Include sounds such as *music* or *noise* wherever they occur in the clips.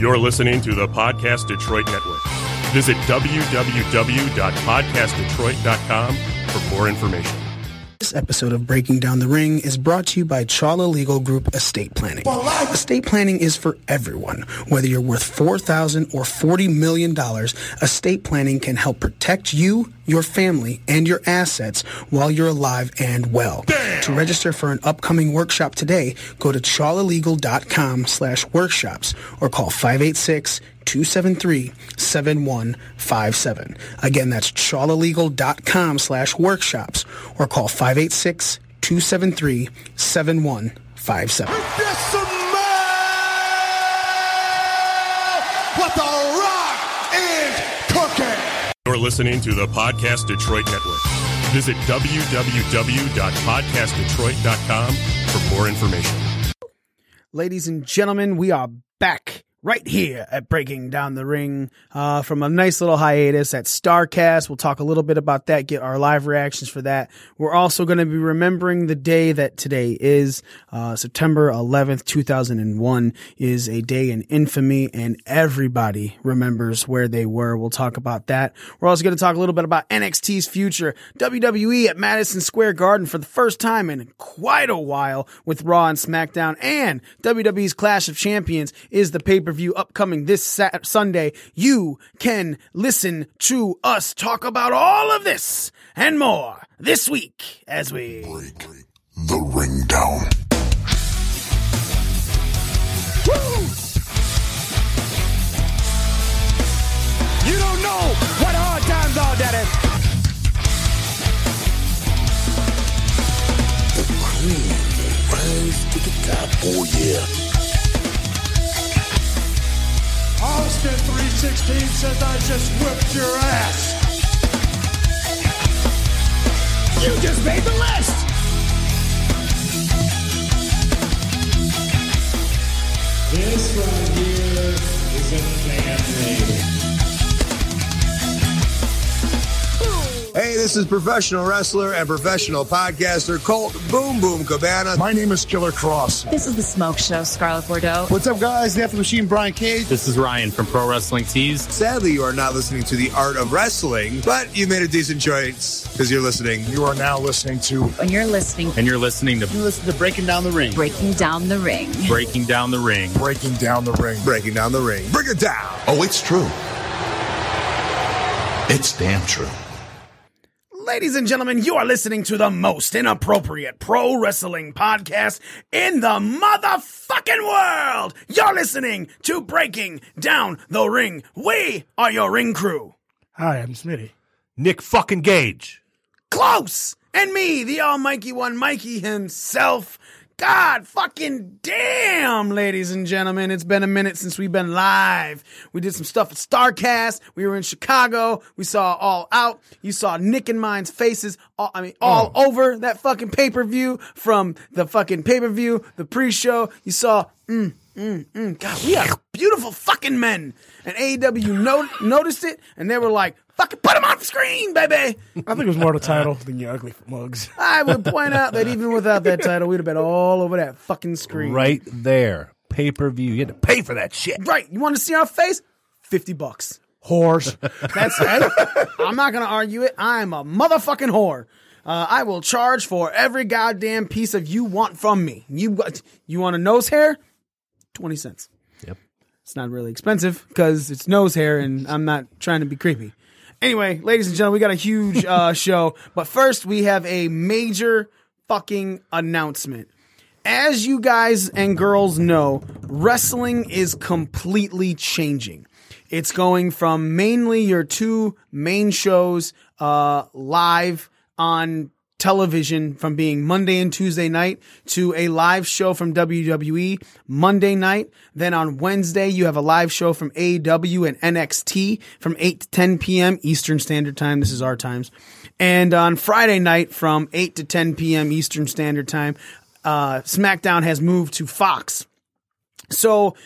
You're listening to the Podcast Detroit Network. Visit www.podcastdetroit.com for more information. This episode of Breaking Down the Ring is brought to you by Chawla Legal Group Estate Planning. Estate planning is for everyone. Whether you're worth $4,000 or $40 million, estate planning can help protect you, your family, and your assets while you're alive and well. To register for an upcoming workshop today, go to chawlalegal.com slash workshops or call 586 273 7157. Again, that's chawlalegal.com slash workshops or call 586 273 7157. You're listening to the Podcast Detroit Network. Visit www.podcastdetroit.com for more information. Ladies and gentlemen, we are back right here at Breaking Down the Ring uh, from a nice little hiatus at StarCast. We'll talk a little bit about that, get our live reactions for that. We're also going to be remembering the day that today is uh, September 11th, 2001 is a day in infamy and everybody remembers where they were. We'll talk about that. We're also going to talk a little bit about NXT's future, WWE at Madison Square Garden for the first time in quite a while with Raw and SmackDown and WWE's Clash of Champions is the pay pay-per-view upcoming this Sat- Sunday, you can listen to us talk about all of this and more this week as we break the ring down. You don't know what hard times are, Daddy. The cream will rise to the top. Oh yeah. Austin 316 says I just whipped your ass. You just made the list. This right here is a family. Hey, this is professional wrestler and professional podcaster Colt Boom Boom Cabana. My name is Killer Kross. This is the Smoke Show, Scarlett Bordeaux. What's up, guys? The After Machine, Brian Cage. This is Ryan from Pro Wrestling Tees. Sadly, you are not listening to the art of wrestling, but you made a decent choice because you're listening. You are now listening to. And you're listening, And you're listening to You listen to Breaking Down the Ring. Breaking Down the Ring. Breaking Down the Ring. Breaking down the ring. Breaking down the ring. Bring it down. Oh, it's true. It's damn true. Ladies and gentlemen, you are listening to the most inappropriate pro wrestling podcast in the motherfucking world. You're listening to Breaking Down the Ring. We are your ring crew. Hi, I'm Smitty. Nick fucking Gage. Close! And me, the all almighty one, Mikey himself. God fucking damn, ladies and gentlemen. It's been a minute since we've been live. We did some stuff at StarCast. We were in Chicago. We saw All Out. You saw Nick and mine's faces, all, I mean, all over that fucking pay-per-view from the fucking pay-per-view, the pre-show. You saw, mm, mm, mm. God, we are beautiful fucking men. And AEW no- noticed it and they were like, fucking put them on the screen, baby. I think it was more the title than your ugly mugs. *laughs* I would point out that even without that title, we'd have been all over that fucking screen. Right there. Pay per view. You had to pay for that shit. Right. You want to see our face? 50 bucks. Horse. That's it. I'm not going to argue it. I'm a motherfucking whore. Uh, I will charge for every goddamn piece of you want from me. You you want a nose hair? 20 cents. Yep. It's not really expensive because it's nose hair and I'm not trying to be creepy. Anyway, ladies and gentlemen, we got a huge uh, *laughs* show. But first, we have a major fucking announcement. As you guys and girls know, wrestling is completely changing. It's going from mainly your two main shows uh, live on television from being Monday and Tuesday night to a live show from WWE Monday night. Then on Wednesday, you have a live show from AEW and NXT from 8 to 10 p.m. Eastern Standard Time. This is our times. And on Friday night from 8 to 10 p.m. Eastern Standard Time, uh, SmackDown has moved to Fox. So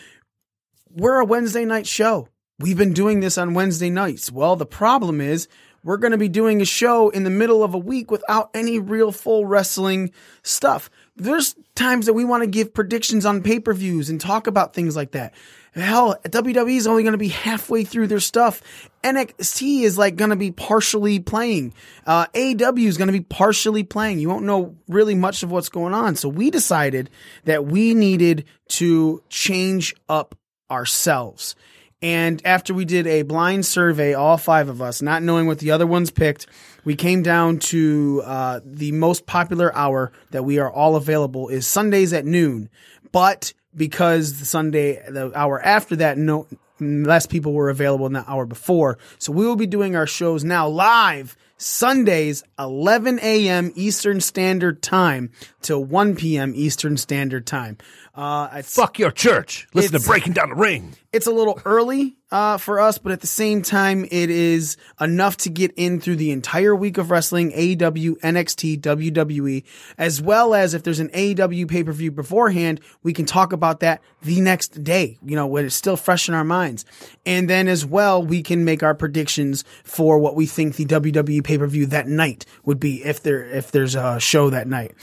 we're a Wednesday night show. We've been doing this on Wednesday nights. Well, the problem is we're going to be doing a show in the middle of a week without any real full wrestling stuff. There's times that we want to give predictions on pay per views and talk about things like that. Hell, WWE is only going to be halfway through their stuff. NXT is like going to be partially playing. Uh, AW is going to be partially playing. You won't know really much of what's going on. So we decided that we needed to change up ourselves. And after we did a blind survey, all five of us, not knowing what the other ones picked, we came down to uh, the most popular hour that we are all available is Sundays at noon. But because the Sunday, the hour after that, no less people were available in the hour before. So we will be doing our shows now live Sundays, 11 a.m. Eastern Standard Time to 1 p.m. Eastern Standard Time. Uh, Fuck your church. Listen to Breaking Down the Ring. it's a little early uh, for us, but at the same time, it is enough to get in through the entire week of wrestling, AEW, NXT, WWE, as well as if there's an AEW pay per view beforehand, we can talk about that the next day, you know, when it's still fresh in our minds. And then as well, we can make our predictions for what we think the WWE pay per view that night would be if there if there's a show that night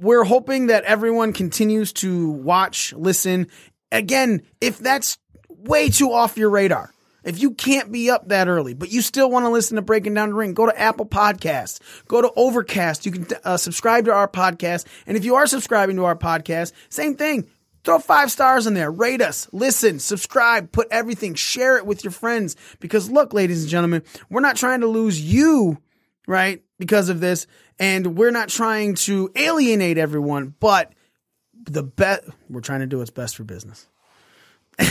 we're hoping that everyone continues to watch, listen. Again, if that's way too off your radar, if you can't be up that early, but you still want to listen to Breaking Down the Ring, go to Apple Podcasts, go to Overcast. You can uh, subscribe to our podcast. And if you are subscribing to our podcast, same thing. Throw five stars in there, rate us, listen, subscribe, put everything, share it with your friends. Because look, ladies and gentlemen, we're not trying to lose you right? Because of this. And we're not trying to alienate everyone, but the bet we're trying to do what's best for business. *laughs*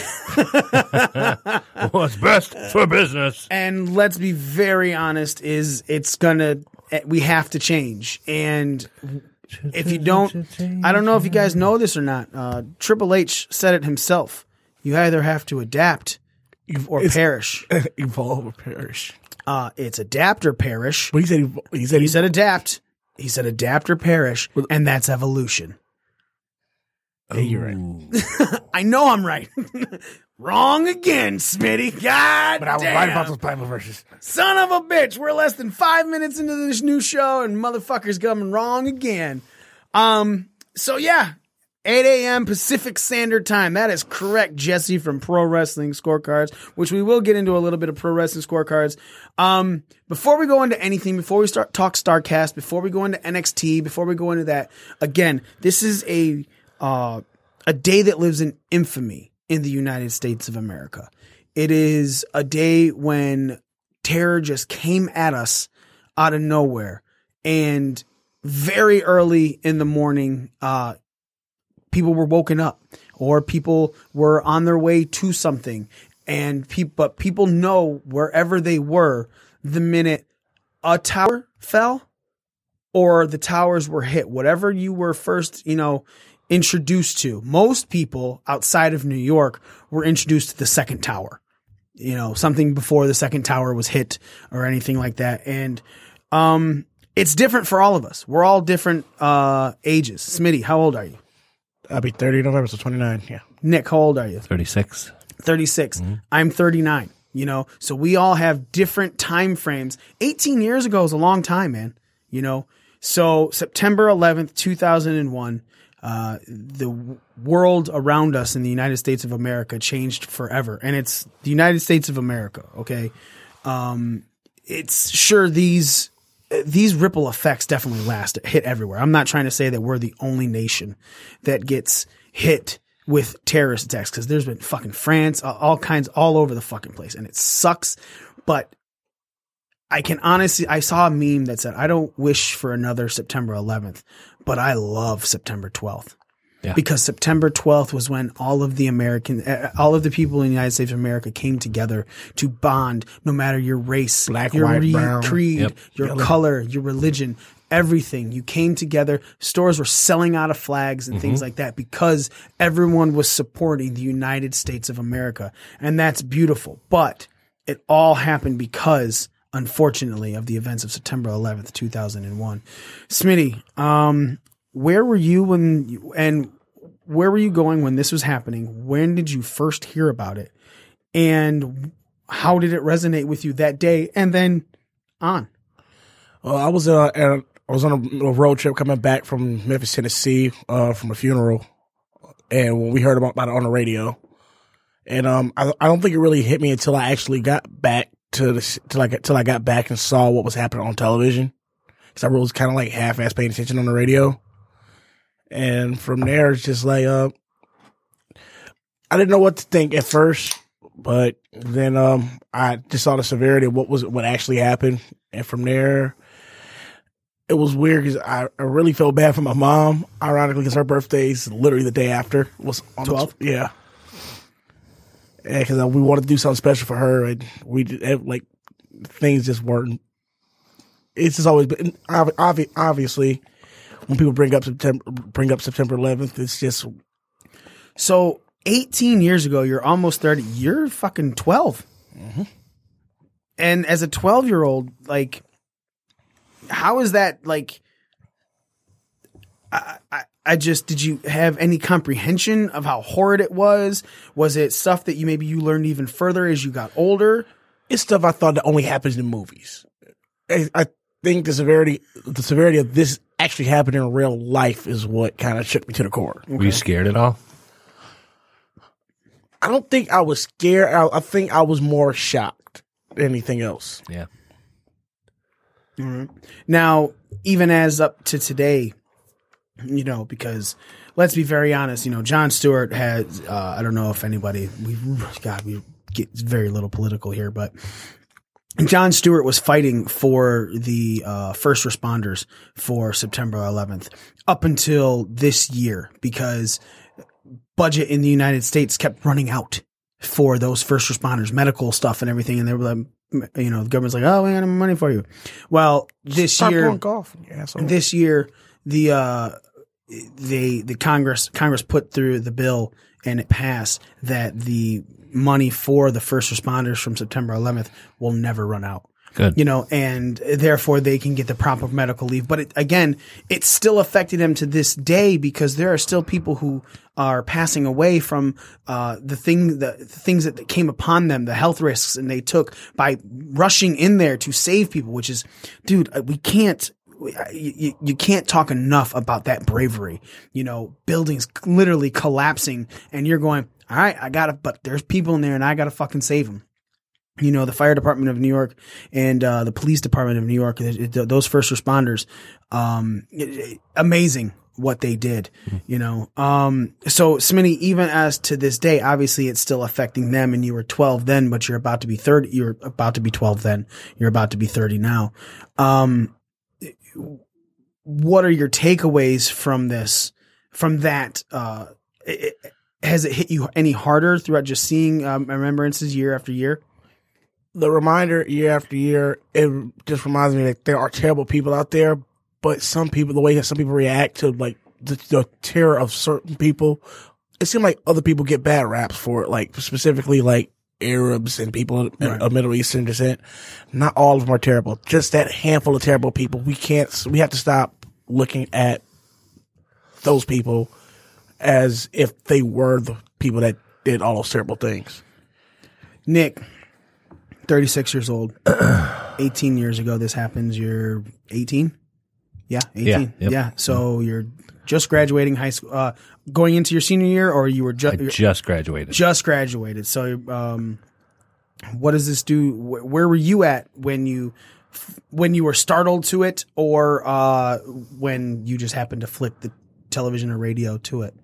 What's best for business? And let's be very honest, is it's gonna we have to change. And if you don't I don't know if you guys know this or not. Uh Triple H said it himself. You either have to adapt or It's- perish. *laughs* Evolve or perish. Uh it's adapt or perish. But he said he said He said adapt. He said adapt or perish, and that's evolution. Hey, you're right. *laughs* I know I'm right. *laughs* Wrong again, Smitty. God But I was damn. right about those Bible verses. Son of a bitch. We're less than five minutes into this new show, and motherfuckers coming wrong again. Um. So yeah, 8 a.m. Pacific Standard Time. That is correct, Jesse from Pro Wrestling Scorecards, which we will get into a little bit of Pro Wrestling Scorecards. Um, before we go into anything, before we start talk Starcast, before we go into NXT, before we go into that, again, this is a uh, a day that lives in infamy in the United States of America. It is a day when terror just came at us out of nowhere, and very early in the morning, uh, people were woken up or people were on their way to something. And people but people know wherever they were the minute a tower fell or the towers were hit whatever you were first you know introduced to. Most people outside of New York were introduced to the second tower you know something before the second tower was hit or anything like that. And um it's different for all of us. We're all different uh ages. Smitty how old are you I'll be 30 November, so 29. Yeah. Nick, how old are you? 36. 36. I'm 39. You know, so we all have different time frames. 18 years ago is a long time, man. You know, so September 11th, 2001, uh, the w- world around us in the United States of America changed forever. And it's the United States of America. Okay. Um, it's sure these these ripple effects definitely last hit everywhere. I'm not trying to say that we're the only nation that gets hit with terrorist attacks because there's been fucking France, all- kinds, all over the fucking place, and it sucks. But I can honestly, I saw a meme that said, "I don't wish for another September 11th, but I love September 12th." Yeah. Because September 12th was when all of the American, uh, all of the people in the United States of America came together to bond, no matter your race, Black, your white, brown. creed, Yep. your Yellow. color, your religion, everything. You came together. Stores were selling out of flags and things like that because everyone was supporting the United States of America. And that's beautiful. But it all happened because, unfortunately, of the events of September 11th, 2001. Smitty, um, where were you when and where were you going when this was happening? When did you first hear about it? And how did it resonate with you that day? And then on? Well, I was uh, at was on a, road trip coming back from Memphis, Tennessee, uh, from a funeral, and when we heard about, about it on the radio, and um, I, I don't think it really hit me until I actually got back to the till I till I got back and saw what was happening on television, because I was kind of like half-ass paying attention on the radio, and from there it's just like uh, I didn't know what to think at first, but then um, I just saw the severity of what was what actually happened, and from there it was weird because I, I really felt bad for my mom. Ironically, because her birthday is literally the day after was on 12th? Yeah, yeah, because we wanted to do something special for her, and we did, it, like things just weren't. It's just always been obvi- obvi- obviously when people bring up September bring up September 11th, it's just So 18 years ago, you're almost 30. You're fucking 12. Mm-hmm. And as a 12 year old, like, how is that like? I, I, I just did you have any comprehension of how horrid it was? Was it stuff that you maybe you learned even further as you got older? it's stuff I thought that only happens in movies. I, I think the severity the severity of this actually happened in real life is what kind of shook me to the core. Were you scared at all? I don't think I was scared. I, I think I was more shocked than anything else. Yeah. Now, even as up to today, you know, because let's be very honest, you know, Jon Stewart has, uh, I don't know if anybody, we, God, we get very little political here, but Jon Stewart was fighting for the uh, first responders for September 11th up until this year because budget in the United States kept running out for those first responders, medical stuff and everything. And they were like, you know, the government's like, oh, we got money for you. Well, this Start year, golf, this year, the uh, they the Congress Congress put through the bill and it passed that the money for the first responders from September 11th will never run out. Good. You know, and therefore they can get the proper medical leave. But it, again, it's still affecting them to this day because there are still people who are passing away from uh, the thing, the, the things that came upon them, the health risks, and they took by rushing in there to save people. Which is, dude, uh, we can't you, you can't talk enough about that bravery. You know, buildings literally collapsing and you're going, all right, I gotta, but there's people in there and I gotta fucking save them. You know, the fire department of New York and uh, the police department of New York, th- th- those first responders, um, amazing what they did, you know. Um, so Smitty, even as to this day, obviously it's still affecting them and you were 12 then, but you're about to be 30, you're about to be 12 then, you're about to be 30 now. Um, what are your takeaways from this from that uh has it hit you any harder throughout just seeing um, remembrances year after year the reminder year after year, it just reminds me that there are terrible people out there, but some people, the way that some people react to like the, the terror of certain people, it seems like other people get bad raps for it, like specifically like Arabs and people Right. of Middle Eastern descent. Not all of them are terrible. Just that handful of terrible people. We can't, we have to stop looking at those people as if they were the people that did all those terrible things. nick 36 years old *clears throat* 18 years ago this happens you're 18 yeah 18 Yeah, yep. yeah so you're just graduating high school uh going into your senior year or you were I just just graduated. just graduated. So, um, what does this do? Where were you at when you when you were startled to it, or uh, when you just happened to flip the television or radio to it?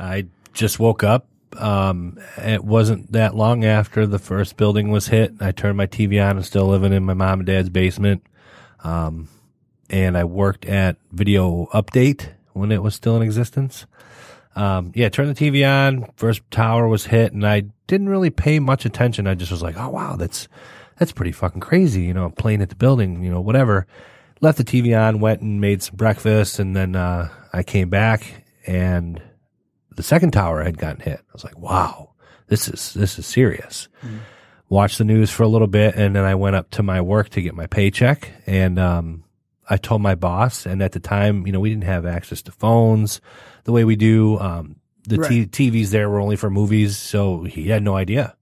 I just woke up. Um, it wasn't that long after the first building was hit. I turned my TV on I'm still living in my mom and dad's basement. Um, and I worked at Video Update when it was still in existence. Um, yeah, turned the TV on. First tower was hit, and I didn't really pay much attention. I just was like, "Oh wow, that's that's pretty fucking crazy." You know, playing at the building, you know, whatever. Left the TV on, went and made some breakfast, and then uh, I came back, and the second tower had gotten hit. I was like, "Wow, this is this is serious." Watched the news for a little bit, and then I went up to my work to get my paycheck, and um, I told my boss. And at the time, you know, we didn't have access to phones the way we do. Um, the t- TVs there were only for movies, so he had no idea.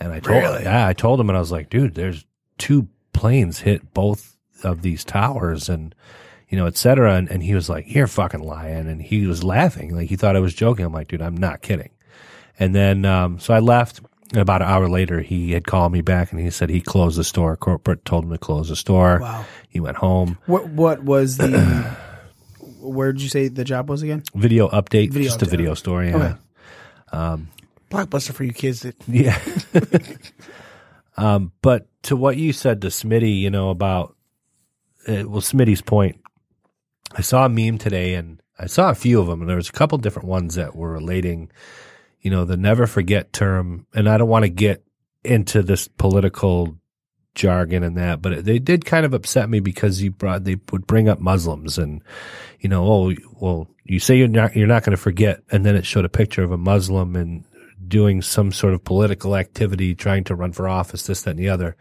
And I told, Really? yeah, I told him, and I was like, dude, there's two planes hit both of these towers and, you know, et cetera. And, and he was like, you're fucking lying. And he was laughing. Like he thought I was joking. I'm like, dude, I'm not kidding. And then, um, so I left. And about an hour later, he had called me back and he said he closed the store. Corporate told him to close the store. Wow. He went home. What what was the? *clears throat* where did you say the job was again? Video update, Video just a video store. Yeah. Okay. Blockbuster for you kids that Yeah. *laughs* um, but to what you said to Smitty, you know, about, uh, well, Smitty's point, I saw a meme today and I saw a few of them and there was a couple different ones that were relating, you know, the never forget term. And I don't want to get into this political jargon and that, but they did kind of upset me because you brought, they would bring up Muslims and, you know, oh, well, you say you're not, you're not going to forget. And then it showed a picture of a Muslim and doing some sort of political activity, trying to run for office, this, that, and the other.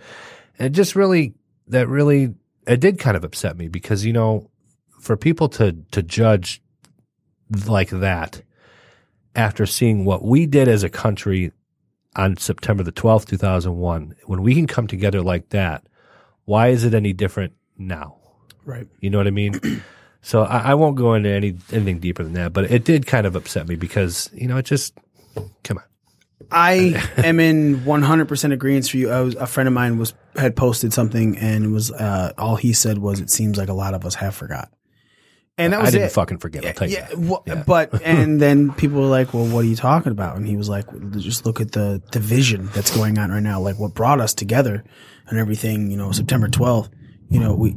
And it just really, that really, it did kind of upset me because, you know, for people to, to judge like that after seeing what we did as a country on September the 12th, 2001, when we can come together like that, why is it any different now? Right. You know what I mean? *clears throat* so I, I won't go into any anything deeper than that, but it did kind of upset me because, you know, it just, come on. I *laughs* am in 100% agreement for you. I was, a friend of mine was had posted something and it was uh, all he said was it seems like a lot of us have forgot. And that was I didn't it. fucking forget. I'll tell you. yeah, that. wha- Yeah. but *laughs* and then people were like, "Well, what are you talking about?" And he was like, well, "Just look at the division that's going on right now. Like what brought us together and everything. You know, September 12th. You know, we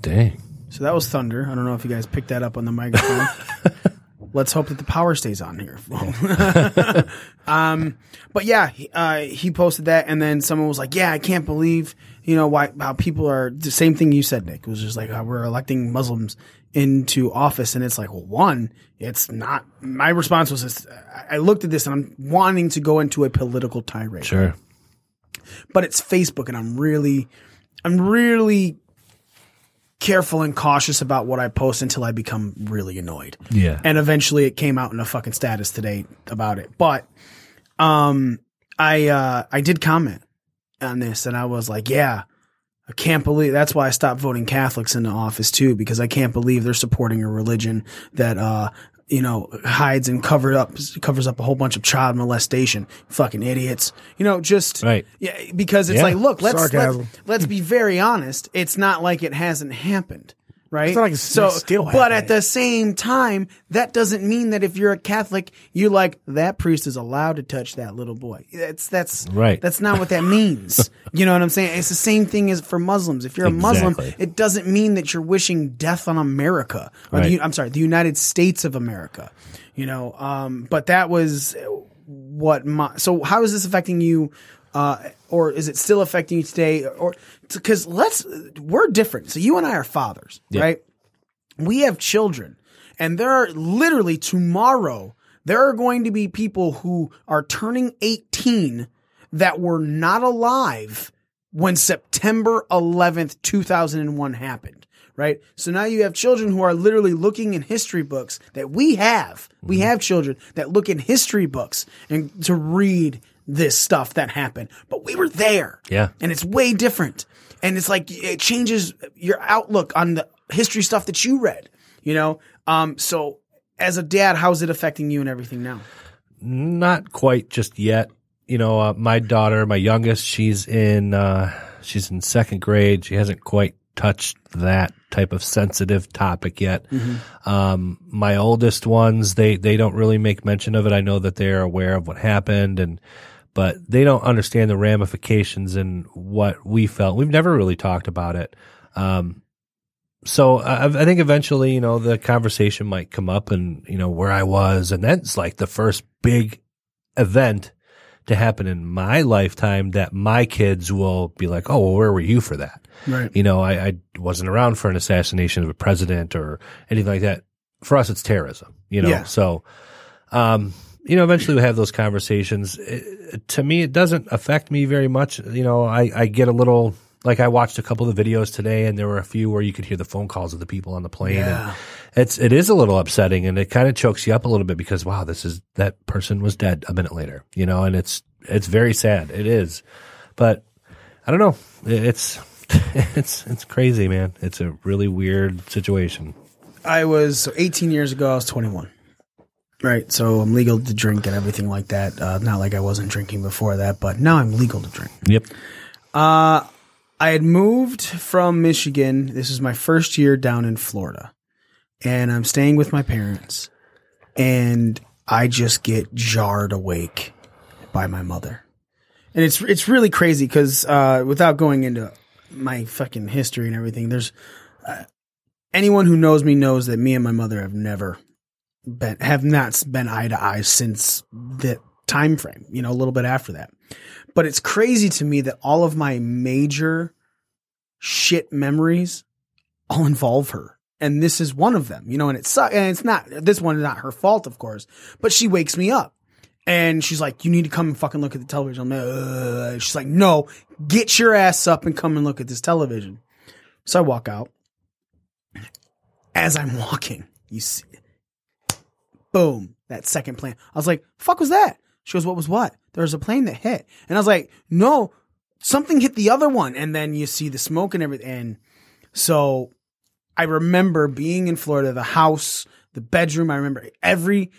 Dang. so that was thunder. I don't know if you guys picked that up on the microphone. *laughs* Let's hope that the power stays on here. *laughs* um, but yeah, he, uh, he posted that, and then someone was like, "Yeah, I can't believe you know why how people are the same thing you said, Nick. It was just like how we're electing Muslims into office, and it's like, well, one, it's not. My response was, this, I I looked at this, and I'm wanting to go into a political tirade Sure. but it's Facebook and I'm really, I'm really careful and cautious about what I post until I become really annoyed. Yeah. And eventually it came out in a fucking status today about it. But, um, I, uh, I did comment on this and I was like, yeah, I can't believe that's why I stopped voting Catholics into office too, because I can't believe they're supporting a religion that, uh, you know, hides and covered up, covers up a whole bunch of child molestation. Fucking idiots. You know, just, Right. yeah, because it's Yeah. like, look, let's, let's Sarcasm. let's be very honest. It's not like it hasn't happened, right? It's not like it's so, still but at the same time, that doesn't mean that if you're a Catholic, you like that priest is allowed to touch that little boy. That's that's Right. That's not what that means. *laughs* you know what I'm saying? It's the same thing as for Muslims. If you're a Muslim, it doesn't mean that you're wishing death on America. Right. the, I'm sorry, the United States of America. You know, um, but that was what my. So how is this affecting you? Uh, or is it still affecting you today? Or because let's we're different. So you and I are fathers, right? We have children, and there are literally tomorrow there are going to be people who are turning 18 that were not alive when September 11th, 2001 happened. Right. So now you have children who are literally looking in history books that we have. We have children that look in history books and to read this stuff that happened, but we were there. Yeah. And it's way different. And it's like, it changes your outlook on the history stuff that you read, you know? Um, so as a dad, how's it affecting you and everything now? Not quite just yet. You know, uh, my daughter, my youngest, she's in uh, she's in second grade. She hasn't quite touched that type of sensitive topic yet. Um, my oldest ones, they they don't really make mention of it. I know that they're aware of what happened, and but they don't understand the ramifications and what we felt. We've never really talked about it. Um, so I, I think eventually, you know, the conversation might come up and, you know, where I was. And that's like the first big event to happen in my lifetime that my kids will be like, oh, well, where were you for that? Right. You know, I, I wasn't around for an assassination of a president or anything like that. For us, it's terrorism, you know? Yeah. So, um, you know, eventually we have those conversations. It, to me, it doesn't affect me very much. You know, I, I get a little, like I watched a couple of the videos today and there were a few where you could hear the phone calls of the people on the plane. Yeah. And it's, it is a little upsetting and it kind of chokes you up a little bit because, wow, this is, that person was dead a minute later, you know, and it's, it's very sad. It is. But I don't know. It's *laughs* it's it's crazy, man. It's a really weird situation. I was 18 years ago. I was 21. Right, so I'm legal to drink and everything like that. Uh, not like I wasn't drinking before that, but now I'm legal to drink. Yep. Uh, I had moved from Michigan. This is my first year down in Florida, and I'm staying with my parents, and I just get jarred awake by my mother, and it's it's really crazy because uh, without going into my fucking history and everything, there's uh, anyone who knows me knows that me and my mother have never been have not been eye to eye since the time frame. You know, a little bit after that. But it's crazy to me that all of my major shit memories all involve her. And this is one of them, you know, and it's, and it's not, this one is not her fault, of course, but she wakes me up and she's like, you need to come and fucking look at the television. I'm like, she's like, no, get your ass up and come and look at this television. So I walk out. As I'm walking, you see, boom, that second plane. I was like, fuck was that? She goes, what was what? There was a plane that hit. And I was like, no, something hit the other one. And then you see the smoke and everything. And so I remember being in Florida, the house, the bedroom. I remember every,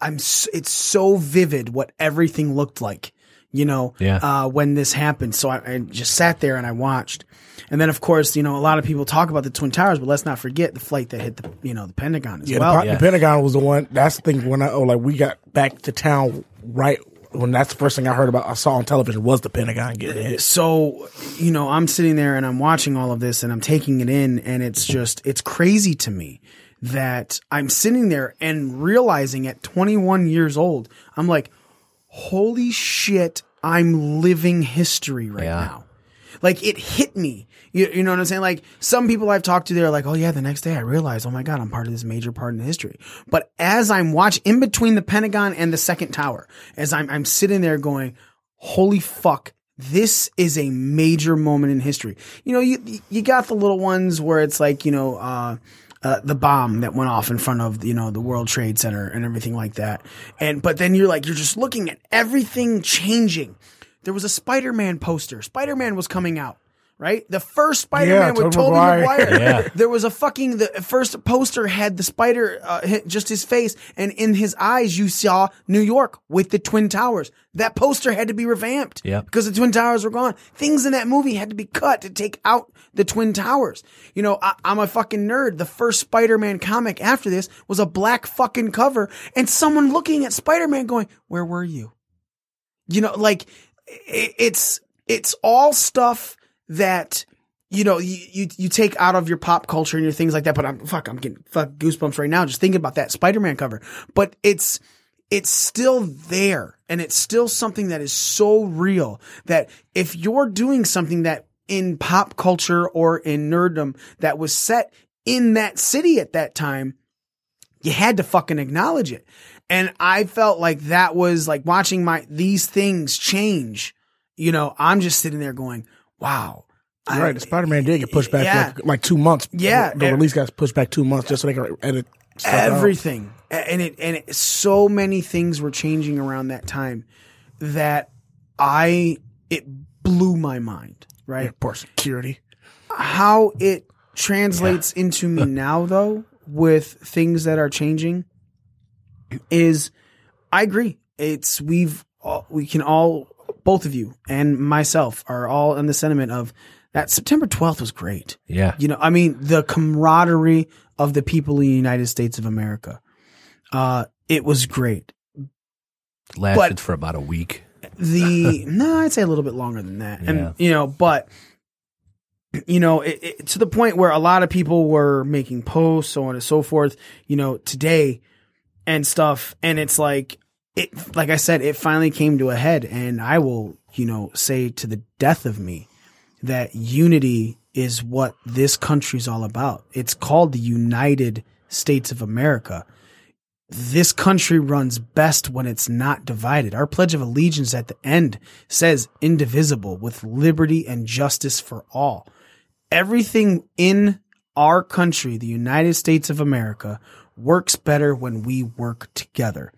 I'm, it's so vivid what everything looked like, you know, Yeah. uh, when this happened. So I, I just sat there and I watched. And then, of course, you know, a lot of people talk about the Twin Towers, but let's not forget the flight that hit the, you know, the Pentagon as Yeah, well. the, Pe- the Pentagon was the one. That's the thing when I oh like we got back to town right when that's the first thing I heard about. I saw on television was the Pentagon getting hit. so you know i'm sitting there and i'm watching all of this and i'm taking it in and it's just it's crazy to me that i'm sitting there and realizing at 21 years old i'm like holy shit i'm living history right Yeah. now. Like it hit me. You, you know what i'm saying? Like some people i've talked to they're like oh yeah the next day i realized oh my god i'm part of this major part in history. But as i'm watching in between the pentagon and the second tower as i'm, I'm sitting there going holy fuck this is a major moment in history. You know you you got the little ones where it's like you know uh uh, the bomb that went off in front of you know the World Trade Center and everything like that, and but then you're like you're just looking at everything changing. There was a Spider-Man poster. Spider-Man was coming out, right? The first Spider-Man Yeah, with Tobey Tobey Maguire. Maguire. *laughs* Yeah. There was a fucking the first poster had the spider uh, just his face, and in his eyes you saw New York with the Twin Towers. That poster had to be revamped Yep. because the Twin Towers were gone. Things in that movie had to be cut to take out the Twin Towers. You know, I, I'm a fucking nerd. The first Spider-Man comic after this was a black fucking cover, and someone looking at Spider-Man going, "Where were you?" you know like i- it's it's all stuff that you know you, you you take out of your pop culture and your things like that but i'm fuck i'm getting fuck goosebumps right now just thinking about that spider-man cover but it's it's still there and it's still something that is so real that if you're doing something that in pop culture or in nerddom that was set in that city at that time you had to fucking acknowledge it. And I felt like that was like watching my these things change. You know, I'm just sitting there going, "Wow." I- right, the Spider Man did get pushed back Yeah. like, like two months. Yeah. the release got pushed back two months just so they can edit stuff out. everything. A- And it and it, so many things were changing around that time that I it blew my mind, right? Airport security. how it translates into me now though with things that are changing is I agree. It's we've all, we can all both of you and myself are all in the sentiment of that September 12th was great. Yeah. You know, I mean the camaraderie of the people in the United States of America. Uh it was great. Lasted But- for about a week. the *laughs* no, I'd say a little bit longer than that, Yeah. and you know, but you know, it, it, to the point where a lot of people were making posts, so on and so forth, you know, today and stuff, and it's like it, like I said, it finally came to a head, and I will, you know, say to the death of me that unity is what this country's all about. It's called the United States of America this country runs best when it's not divided. Our Pledge of Allegiance at the end says indivisible with liberty and justice for all. Everything in our country, the United States of America, works better when we work together.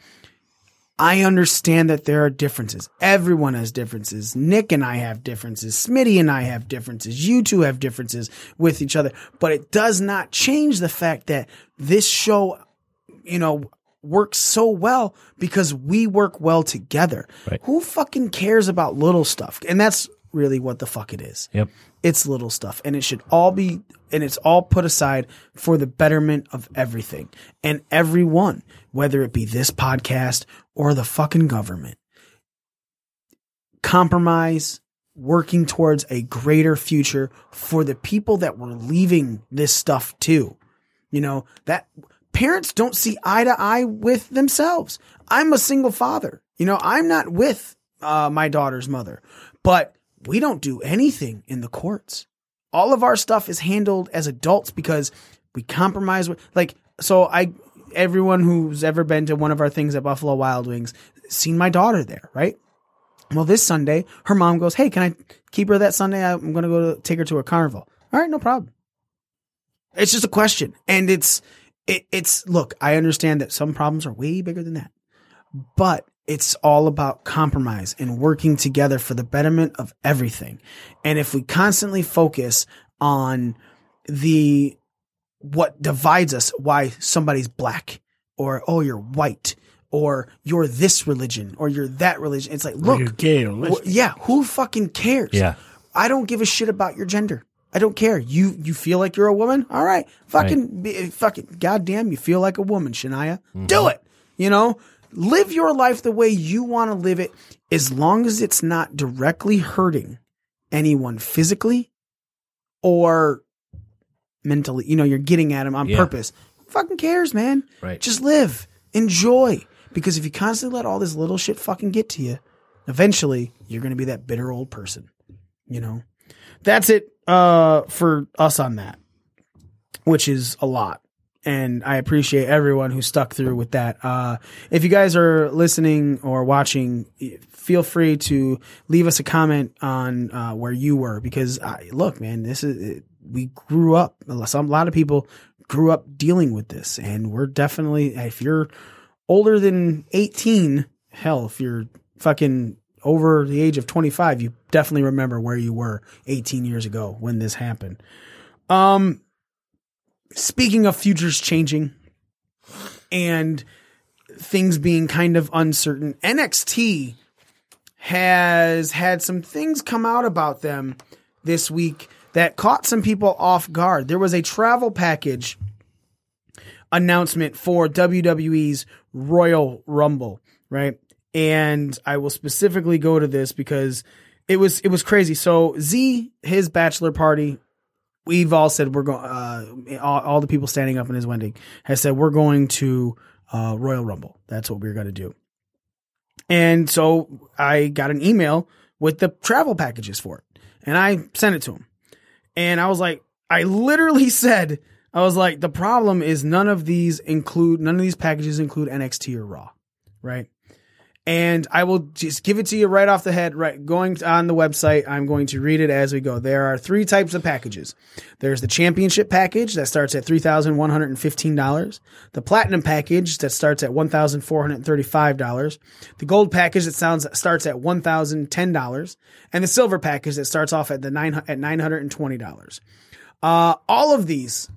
I understand that there are differences. Everyone has differences. Nick and I have differences. Smitty and I have differences. You two have differences with each other, but it does not change the fact that this show, you know, works so well because we work well together. Right. Who fucking cares about little stuff? And that's really what the fuck it is. Yep. It's little stuff and it should all be, and it's all put aside for the betterment of everything and everyone, whether it be this podcast or the fucking government. Compromise, working towards a greater future for the people that were leaving this stuff too. You know, that parents don't see eye to eye with themselves. I'm a single father. You know, I'm not with uh, my daughter's mother, but we don't do anything in the courts. All of our stuff is handled as adults because we compromise with, like, so I, everyone who's ever been to one of our things at Buffalo Wild Wings, seen my daughter there, right? Well, this Sunday, her mom goes, Hey, can I keep her that Sunday? I'm going to go take her to a carnival. All right, no problem. It's just a question. And it's, it, it's, look, I understand that some problems are way bigger than that, but it's all about compromise and working together for the betterment of everything. And if we constantly focus on the, what divides us, why somebody's black or, oh, you're white or you're this religion or you're that religion. It's like, look, you're gay or wh- yeah, who fucking cares? Yeah. I don't give a shit about your gender. I don't care. You you feel like you're a woman? All right. Fucking be, fucking goddamn, you feel like a woman, Shania. Mm-hmm. Do it. You know? Live your life the way you want to live it as long as it's not directly hurting anyone physically or mentally. You know, you're getting at him on Yeah. purpose. Who fucking cares, man? Right. Just live. Enjoy. Because if you constantly let all this little shit fucking get to you, eventually you're going to be that bitter old person. You know? That's it uh for us on that. Which is a lot. And I appreciate everyone who stuck through with that. Uh if you guys are listening or watching, feel free to leave us a comment on uh where you were because I, look, man, this is we grew up some a lot of people grew up dealing with this and we're definitely if you're older than 18, hell, if you're fucking over the age of 25, you definitely remember where you were 18 years ago when this happened. Um, speaking of futures changing and things being kind of uncertain, NXT has had some things come out about them this week that caught some people off guard. There was a travel package announcement for WWE's Royal Rumble, right? And I will specifically go to this because it was it was crazy. So Z, his bachelor party, we've all said we're going. Uh, all, all the people standing up in his wedding has said we're going to uh, Royal Rumble. That's what we're going to do. And so I got an email with the travel packages for it, and I sent it to him. And I was like, I literally *laughs* said, I was like, the problem is none of these include, none of these packages include NXT or Raw, right? And I will just give it to you right off the head, right? Going on the website, I'm going to read it as we go. There are three types of packages. There's the championship package that starts at $3,115. The platinum package that starts at $1,435. The gold package that sounds, starts at $1,010. And the silver package that starts off at the nine, at $920. Uh, all of these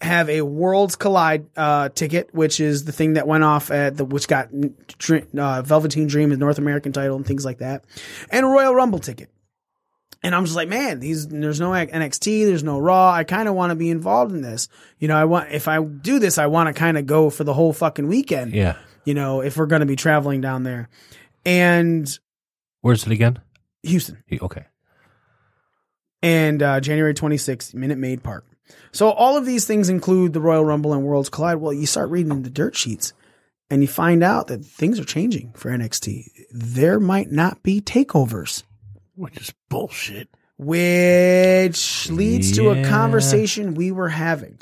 have a Worlds Collide uh, ticket, which is the thing that went off at the which got uh, Velveteen Dream and North American title and things like that, and a Royal Rumble ticket. And I'm just like, man, these there's no NXT, there's no Raw. I kind of want to be involved in this. You know, I want if I do this, I want to kind of go for the whole fucking weekend. Yeah. You know, if we're going to be traveling down there, and Where's it again? Houston Okay. and uh, January 26th, Minute Maid Park. So all of these things include the Royal Rumble and Worlds Collide. Well, you start reading the dirt sheets and you find out that things are changing for NXT. There might not be takeovers, Which is bullshit. which leads to a conversation we were having.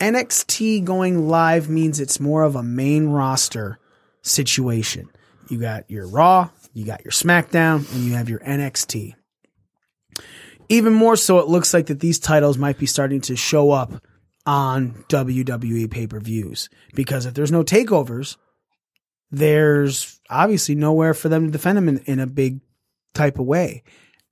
NXT going live means it's more of a main roster situation. You got your Raw, you got your SmackDown, and you have your NXT. Even more so, it looks like that these titles might be starting to show up on WWE pay per views because if there's no takeovers, there's obviously nowhere for them to defend them in, in a big type of way.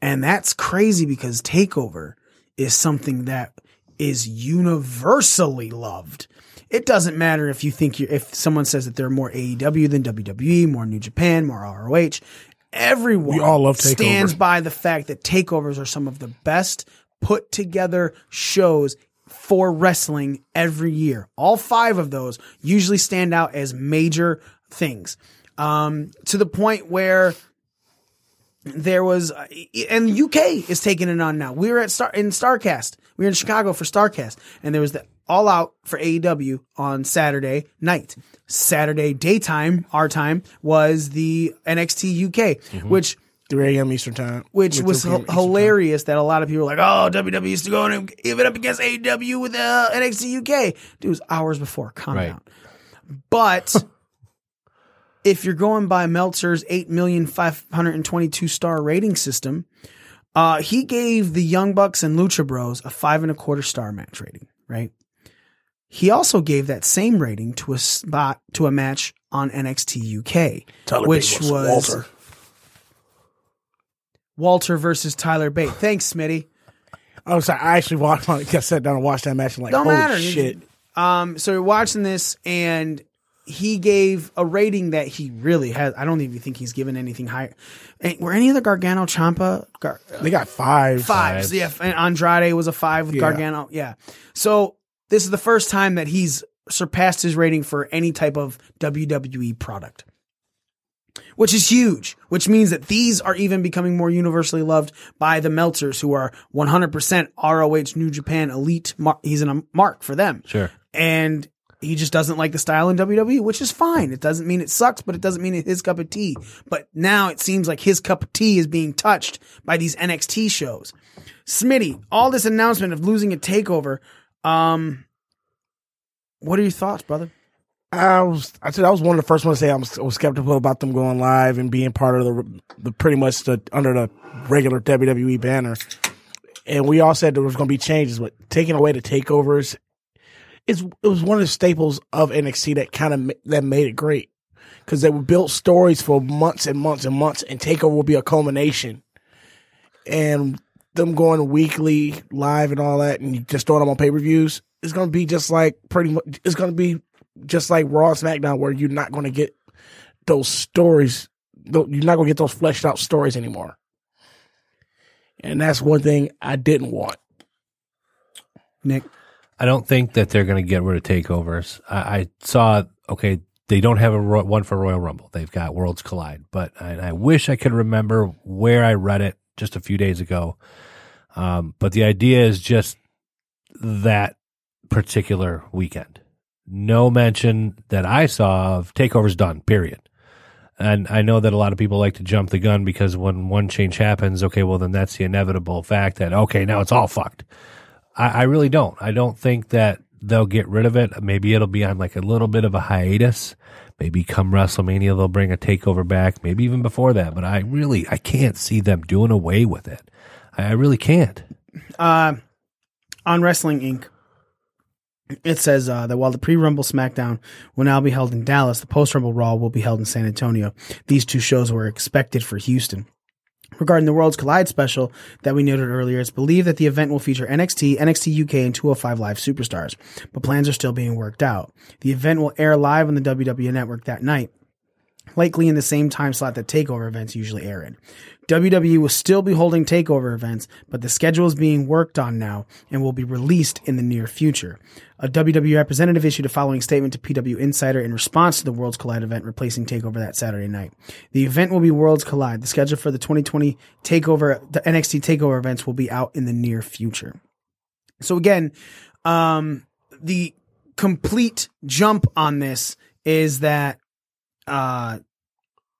And that's crazy because Takeover is something that is universally loved. It doesn't matter if you think you if someone says that they're more AEW than WWE, more New Japan, more ROH. Everyone We all love Takeover. stands by the fact that takeovers are some of the best put together shows for wrestling every year. All five of those usually stand out as major things. Um, to the point where there was, uh, and the UK is taking it on now. We were at Star in Starcast. We were in Chicago for Starcast, and there was the All Out for AEW on Saturday night. Saturday daytime, our time was the NXT UK, which 3 a.m. Eastern time. which was h- Eastern time. hilarious that a lot of people were like, "Oh, WWE used to go and give it up against AEW with uh, NXT UK." Dude, it was hours before. Calm Right. down. But *laughs* if you're going by Meltzer's eight million five hundred and twenty-two star rating system, uh, he gave the Young Bucks and Lucha Bros a five and a quarter star match rating. Right. He also gave that same rating to a spot to a match on NXT UK, Tyler which Bate was was Walter. Walter versus Tyler Bate. Thanks, Smitty. I was I actually watched. *laughs* I sat down and watched that match and like, Don't holy matter. shit. Um, so you're watching this, and he gave a rating that he really has. I don't even think he's given anything higher. And were any of the Gargano Ciampa Gar- They got five. fives? Yeah, and Andrade was a five with Yeah. Gargano. Yeah. So this is the first time that he's surpassed his rating for any type of WWE product. Which is huge, which means that these are even becoming more universally loved by the Meltzers, who are 100% ROH New Japan elite. Mar- he's in a mark for them Sure. and he just doesn't like the style in WWE, which is fine. It doesn't mean it sucks, but it doesn't mean it's his cup of tea. But now it seems like his cup of tea is being touched by these NXT shows. Smitty, all this announcement of losing a takeover. Um, what are your thoughts, brother? I was. I said I was one of the first ones to say I was, I was skeptical about them going live and being part of the the pretty much the under the regular WWE banner. And we all said there was going to be changes, but taking away the takeovers is it was one of the staples of NXT that kind of that made it great because they would build stories for months and months and months, and takeover will be a culmination. And them going weekly live and all that, and just throwing them on pay per views is going to be just like pretty much. It's going to be just like Raw and SmackDown, where you're not going to get those stories. You're not going to get those fleshed out stories anymore. And that's one thing I didn't want. Nick, I don't think that they're going to get rid of takeovers. I, I saw, okay, they don't have a ro- one for Royal Rumble. They've got Worlds Collide, but I, I wish I could remember where I read it just a few days ago. Um, but the idea is just that particular weekend. No mention that I saw of takeovers done, period. And I know that a lot of people like to jump the gun because when one change happens, okay, well, then that's the inevitable fact that, okay, now it's all fucked. I, I really don't. I don't think that they'll get rid of it. Maybe it'll be on like a little bit of a hiatus. Maybe come WrestleMania they'll bring a takeover back. Maybe even before that. But I really I can't see them doing away with it. I, really can't. uh, on Wrestling Inc., it says uh, that while the pre-Rumble SmackDown will now be held in Dallas, the post-Rumble Raw will be held in San Antonio. These two shows were expected for Houston. Regarding the Worlds Collide special that we noted earlier, it's believed that the event will feature NXT, NXT UK, and 205 Live superstars, but plans are still being worked out. The event will air live on the WWE network that night, likely in the same time slot that takeover events usually air in. WWE will still be holding takeover events, but the schedule is being worked on now and will be released in the near future. A WWE representative issued a following statement to PW Insider in response to the Worlds Collide event replacing Takeover that Saturday night. The event will be Worlds Collide. The schedule for the 2020 Takeover, the NXT Takeover events will be out in the near future. So again, um, the complete jump on this is that, uh,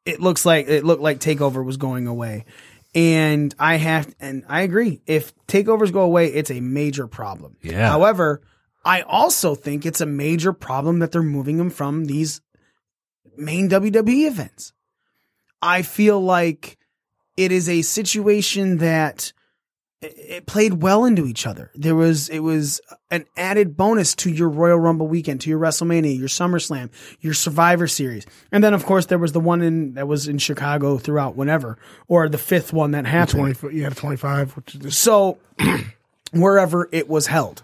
it looks like it looked like takeover was going away. And i have and i agree. If takeovers go away it's a major problem. Yeah. however i also think it's a major problem that they're moving them from these main wwe events. I feel like it is a situation that it, it played well into each other. There was it was an added bonus to your Royal Rumble weekend, to your WrestleMania, your SummerSlam, your Survivor Series, and then of course there was the one in that was in Chicago throughout whenever, or the fifth one that happened. Twenty, yeah, twenty five, which is So *clears throat* wherever it was held.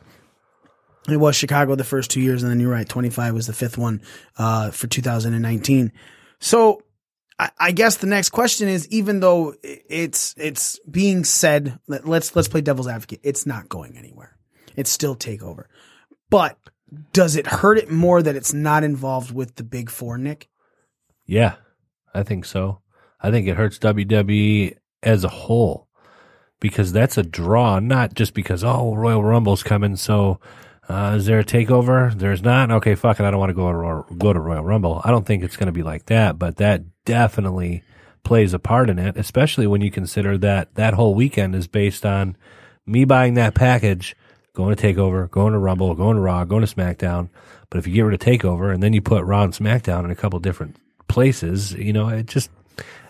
It was Chicago the first two years, and then you're right, 25 was the fifth one uh, for 2019. So I, guess the next question is, even though it's it's being said, let, let's let's play devil's advocate. It's not going anywhere. It's still takeover, but does it hurt it more that it's not involved with the big four, Nick? Yeah, I think so. I think it hurts WWE as a whole because that's a draw, not just because, oh, Royal Rumble's coming. So, uh, is there a takeover? There's not. Okay, fuck it. I don't want to go to Royal, go to Royal Rumble. I don't think it's going to be like that, but that definitely plays a part in it, especially when you consider that that whole weekend is based on me buying that package, going to Takeover, going to Rumble, going to Raw, going to SmackDown. But if you get rid of Takeover and then you put Raw and SmackDown in a couple different places, you know, it just,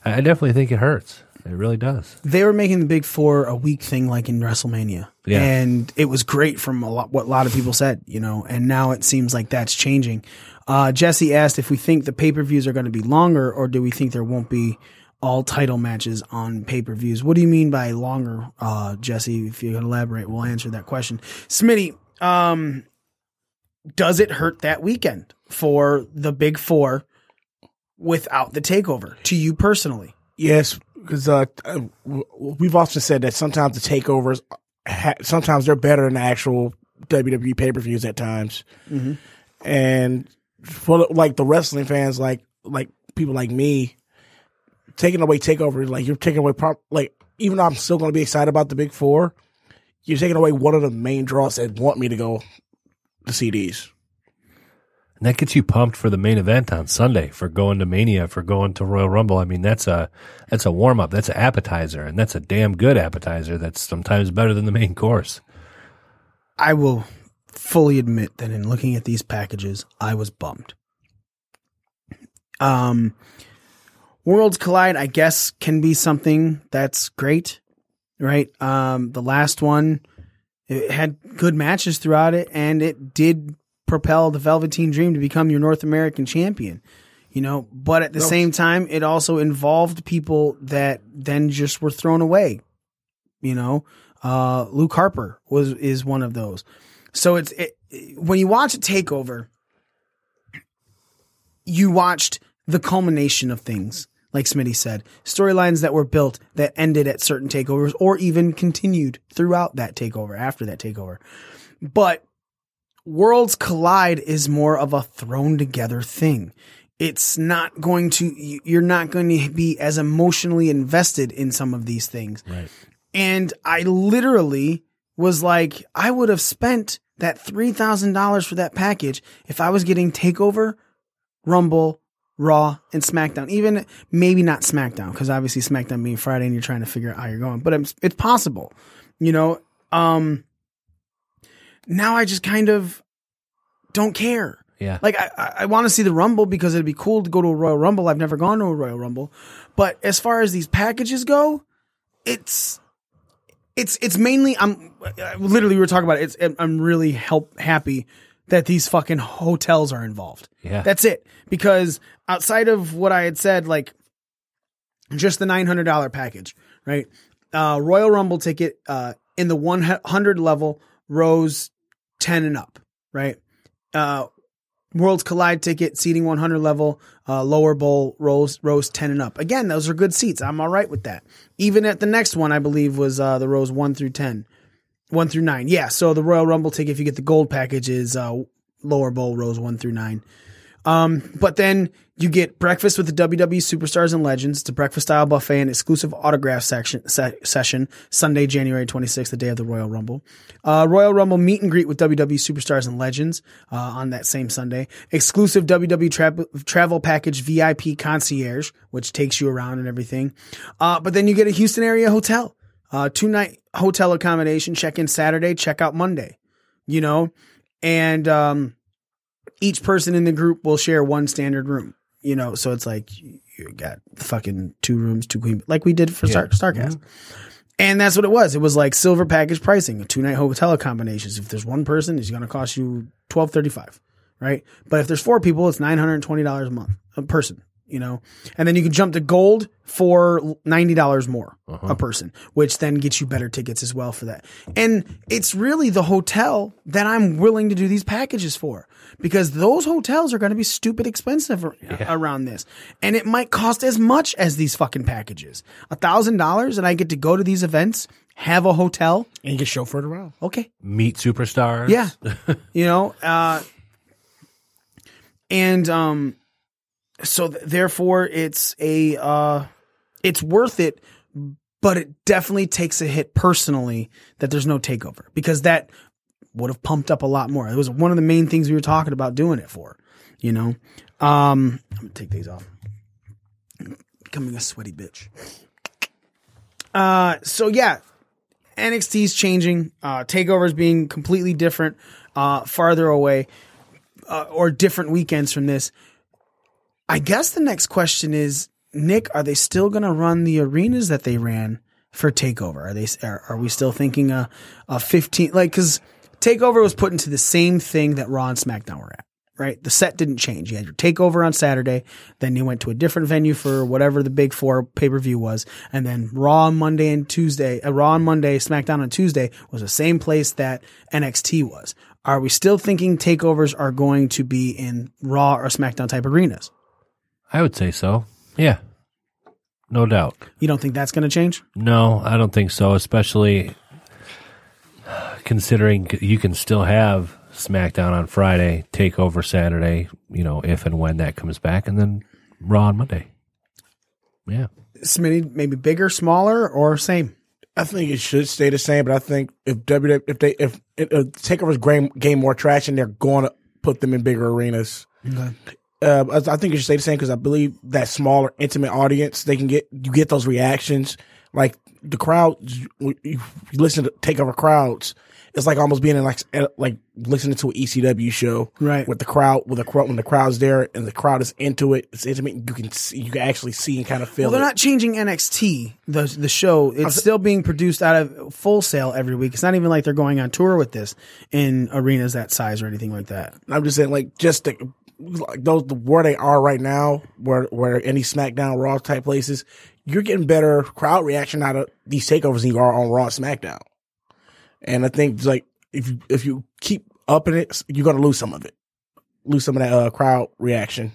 I definitely think it hurts. It really does. they were making the big four a week thing like in WrestleMania. Yeah. And it was great from a lot, what a lot of people said, you know, and now it seems like that's changing. Uh, Jesse asked if we think the pay per views are going to be longer or do we think there won't be all title matches on pay per views? What do you mean by longer, uh, Jesse? If you can elaborate, we'll answer that question. Smitty, um, does it hurt that weekend for the big four without the takeover to you personally? Yes, because uh, we've often said that sometimes the takeovers, ha- sometimes they're better than the actual WWE pay per views at times, and for like the wrestling fans, like like people like me, taking away takeover, like you're taking away prop, like even though I'm still going to be excited about the big four, you're taking away one of the main draws that want me to go to CDs. And that gets you pumped for the main event on Sunday, for going to Mania, for going to Royal Rumble. I mean, that's a that's a warm up, that's an appetizer, and that's a damn good appetizer. That's sometimes better than the main course. I will fully admit that in looking at these packages, I was bummed. Um, Worlds Collide, I guess, can be something that's great, right? Um, the last one it had good matches throughout it, and it did propel the Velveteen Dream to become your North American champion. You know, but at the same time, it also involved people that then just were thrown away. You know, uh, Luke Harper was is one of those. So it's it, when you watch a takeover, you watched the culmination of things, like Smitty said, storylines that were built that ended at certain takeovers or even continued throughout that takeover after that takeover. But Worlds Collide is more of a thrown together thing. It's not going to, you- you're not going to be as emotionally invested in some of these things. Right. And I literally was like, I would have spent that $3,000 for that package if I was getting TakeOver, Rumble, Raw, and SmackDown. Even maybe not SmackDown, because obviously SmackDown being Friday and you're trying to figure out how you're going, but it's, it's possible, you know? Um, now I just kind of don't care. Yeah. Like I, I, I want to see the Rumble because it'd be cool to go to a Royal Rumble. I've never gone to a Royal Rumble, but as far as these packages go, it's it's it's mainly I'm literally we were talking about it. It's I'm really help happy that these fucking hotels are involved. Yeah. That's it. Because outside of what I had said, like just the nine hundred dollar package, right? Uh, Royal Rumble ticket uh, in the one hundred level rows ten and up, right? Uh, Worlds Collide ticket, seating 100 level, uh, lower bowl rows rows 10 and up. Again, those are good seats. I'm all right with that. Even at the next one, I believe was uh, the rows 1 through 10. 1 through 9. Yeah, so the Royal Rumble ticket, if you get the gold package, is uh, lower bowl rows 1 through 9. Um, but then you get breakfast with the WWE superstars and legends. A breakfast style buffet and exclusive autograph section se- session Sunday, January 26th, the day of the Royal Rumble. Uh, Royal Rumble meet and greet with WWE superstars and legends uh, on that same Sunday. Exclusive WWE tra- travel package VIP concierge, which takes you around and everything. Uh, but then you get a Houston area hotel, uh, two night hotel accommodation. Check in Saturday, check out Monday. You know, and um, each person in the group will share one standard room. You know, so it's like you got fucking two rooms, two queen, like we did for Star, Starcast. Mm-hmm. And that's what it was. It was like silver package pricing, two night hotel combinations. If there's one person, it's going to cost you twelve thirty five, right? But if there's four people, it's nine hundred twenty dollars a month a person. You know, and then you can jump to gold for ninety dollars more a person, which then gets you better tickets as well for that. And it's really the hotel that I'm willing to do these packages for because those hotels are going to be stupid expensive ar- around this, and it might cost as much as these fucking packages. A thousand dollars, and I get to go to these events, have a hotel. And you get chauffeured around. Okay, Meet superstars. yeah, *laughs* you know, uh, and um, so th- therefore it's a uh, it's worth it, but it definitely takes a hit personally that there's no takeover because that would have pumped up a lot more. It was one of the main things we were talking about doing it for, you know. Um, I'm gonna take these off. Becoming a sweaty bitch. Uh, so yeah, NXT's changing. Uh, takeovers being completely different, uh, farther away, uh, or different weekends from this. I guess the next question is, Nick, are they still going to run the arenas that they ran for Takeover? Are they? Are, are we still thinking a a fifteen? Like, because Takeover was put into the same thing that Raw and SmackDown were at. Right, the set didn't change. You had your takeover on Saturday, then you went to a different venue for whatever the big four pay per view was, and then Raw on Monday and Tuesday, uh, Raw on Monday, SmackDown on Tuesday was the same place that NXT was. Are we still thinking takeovers are going to be in Raw or SmackDown type arenas? I would say so. Yeah. No doubt. You don't think that's going to change? No, I don't think so, especially considering you can still have SmackDown on Friday, TakeOver Saturday, you know, if and when that comes back, and then Raw on Monday. Yeah. Smitty, maybe bigger, smaller, or same? I think it should stay the same, but I think if WWE, if they, if, if takeovers gain, gain more traction, they're going to put them in bigger arenas. Uh, I I think it should stay the same because I believe that smaller, intimate audience, they can get you get those reactions. Like the crowd, you you listen to takeover crowds. It's like almost being in like eh, like listening to an ECW show, Right. With the crowd, with the crowd, when the crowd's there and the crowd is into it, it's intimate. You can see, you can actually see and kind of feel. Well, they're it. not changing NXT the the show. It's still being produced out of Full Sail every week. It's not even like they're going on tour with this in arenas that size or anything like that. I'm just saying, like, just the, like those where they are right now, where where any SmackDown, Raw type places, you're getting better crowd reaction out of these takeovers than you are on Raw, and SmackDown. And I think like if you if you keep upping it, you're gonna lose some of it, lose some of that uh, crowd reaction,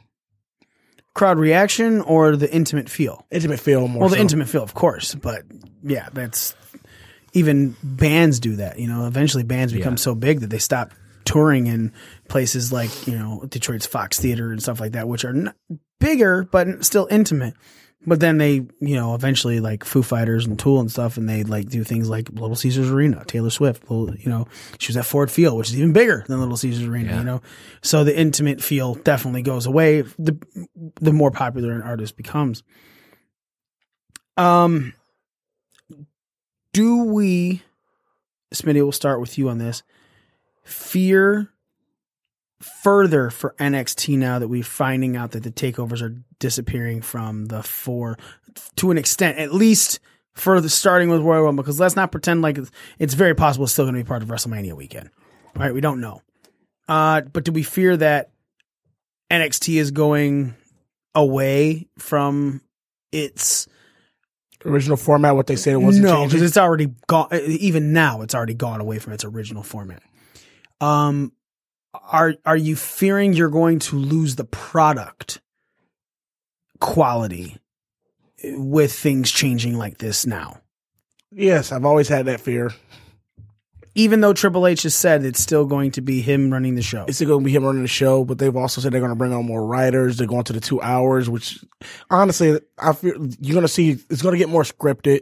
Crowd reaction or the intimate feel. intimate feel more. Well, the so. intimate feel, of course, but yeah, that's even bands do that. You know, eventually bands become Yeah. so big that they stop touring in places like you know Detroit's Fox Theater and stuff like that, which are bigger but still intimate. But then they, you know, eventually like Foo Fighters and Tool and stuff, and they like do things like Little Caesars Arena, Taylor Swift, little, you know, she was at Ford Field, which is even bigger than Little Caesars Arena, you know. So the intimate feel definitely goes away the the more popular an artist becomes. Um, do we, Smitty? We'll start with you on this. Fear further for NXT now that we're finding out that the takeovers are disappearing from the four to an extent, at least for the starting with Royal Rumble. Because let's not pretend like it's, it's very possible it's still going to be part of WrestleMania weekend, right? We don't know. Uh, but do we fear that NXT is going away from its original format, what they said it wasn't no, because it's already gone. Even now, it's already gone away from its original format. Um, are are you fearing you're going to lose the product quality with things changing like this now? yes, I've always had that fear. Even though Triple H has said it's still going to be him running the show. It's still going to be him running the show, but they've also said they're going to bring on more writers. They're going to the two hours, which honestly, I feel you're going to see it's going to get more scripted.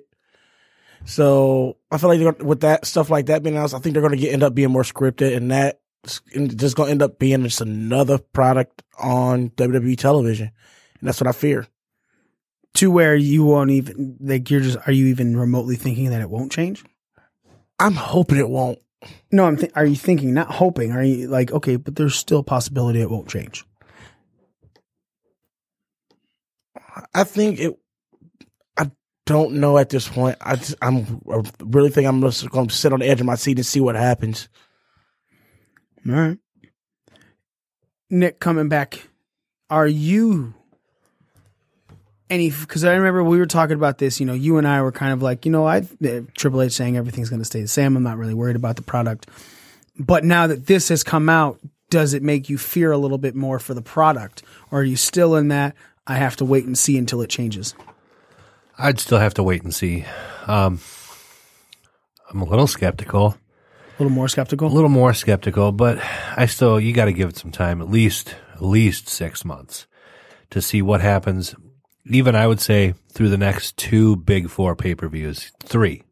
So I feel like with that stuff like that being announced, I think they're going to get end up being more scripted, and that just going to end up being just another product on WWE television, and that's what I fear. to where you won't even like you're just are you even remotely thinking that it won't change? I'm hoping it won't. No, I'm. Th- are you thinking? Not hoping. Are you like okay? But there's still a possibility it won't change. I think it. I don't know at this point. I just, I'm I really think I'm just going to sit on the edge of my seat and see what happens. All right. Nick coming back. Are you any? Because I remember we were talking about this. You know, you and I were kind of like, you know, I uh, Triple H saying everything's going to stay the same. I'm not really worried about the product. But now that this has come out, does it make you fear a little bit more for the product, or are you still in that? I have to wait and see until it changes. I'd still have to wait and see. Um, I'm a little skeptical, little more skeptical. a little more skeptical, but I still you got to give it some time, at least at least six months, to see what happens. Even I would say through the next two big four pay per views, three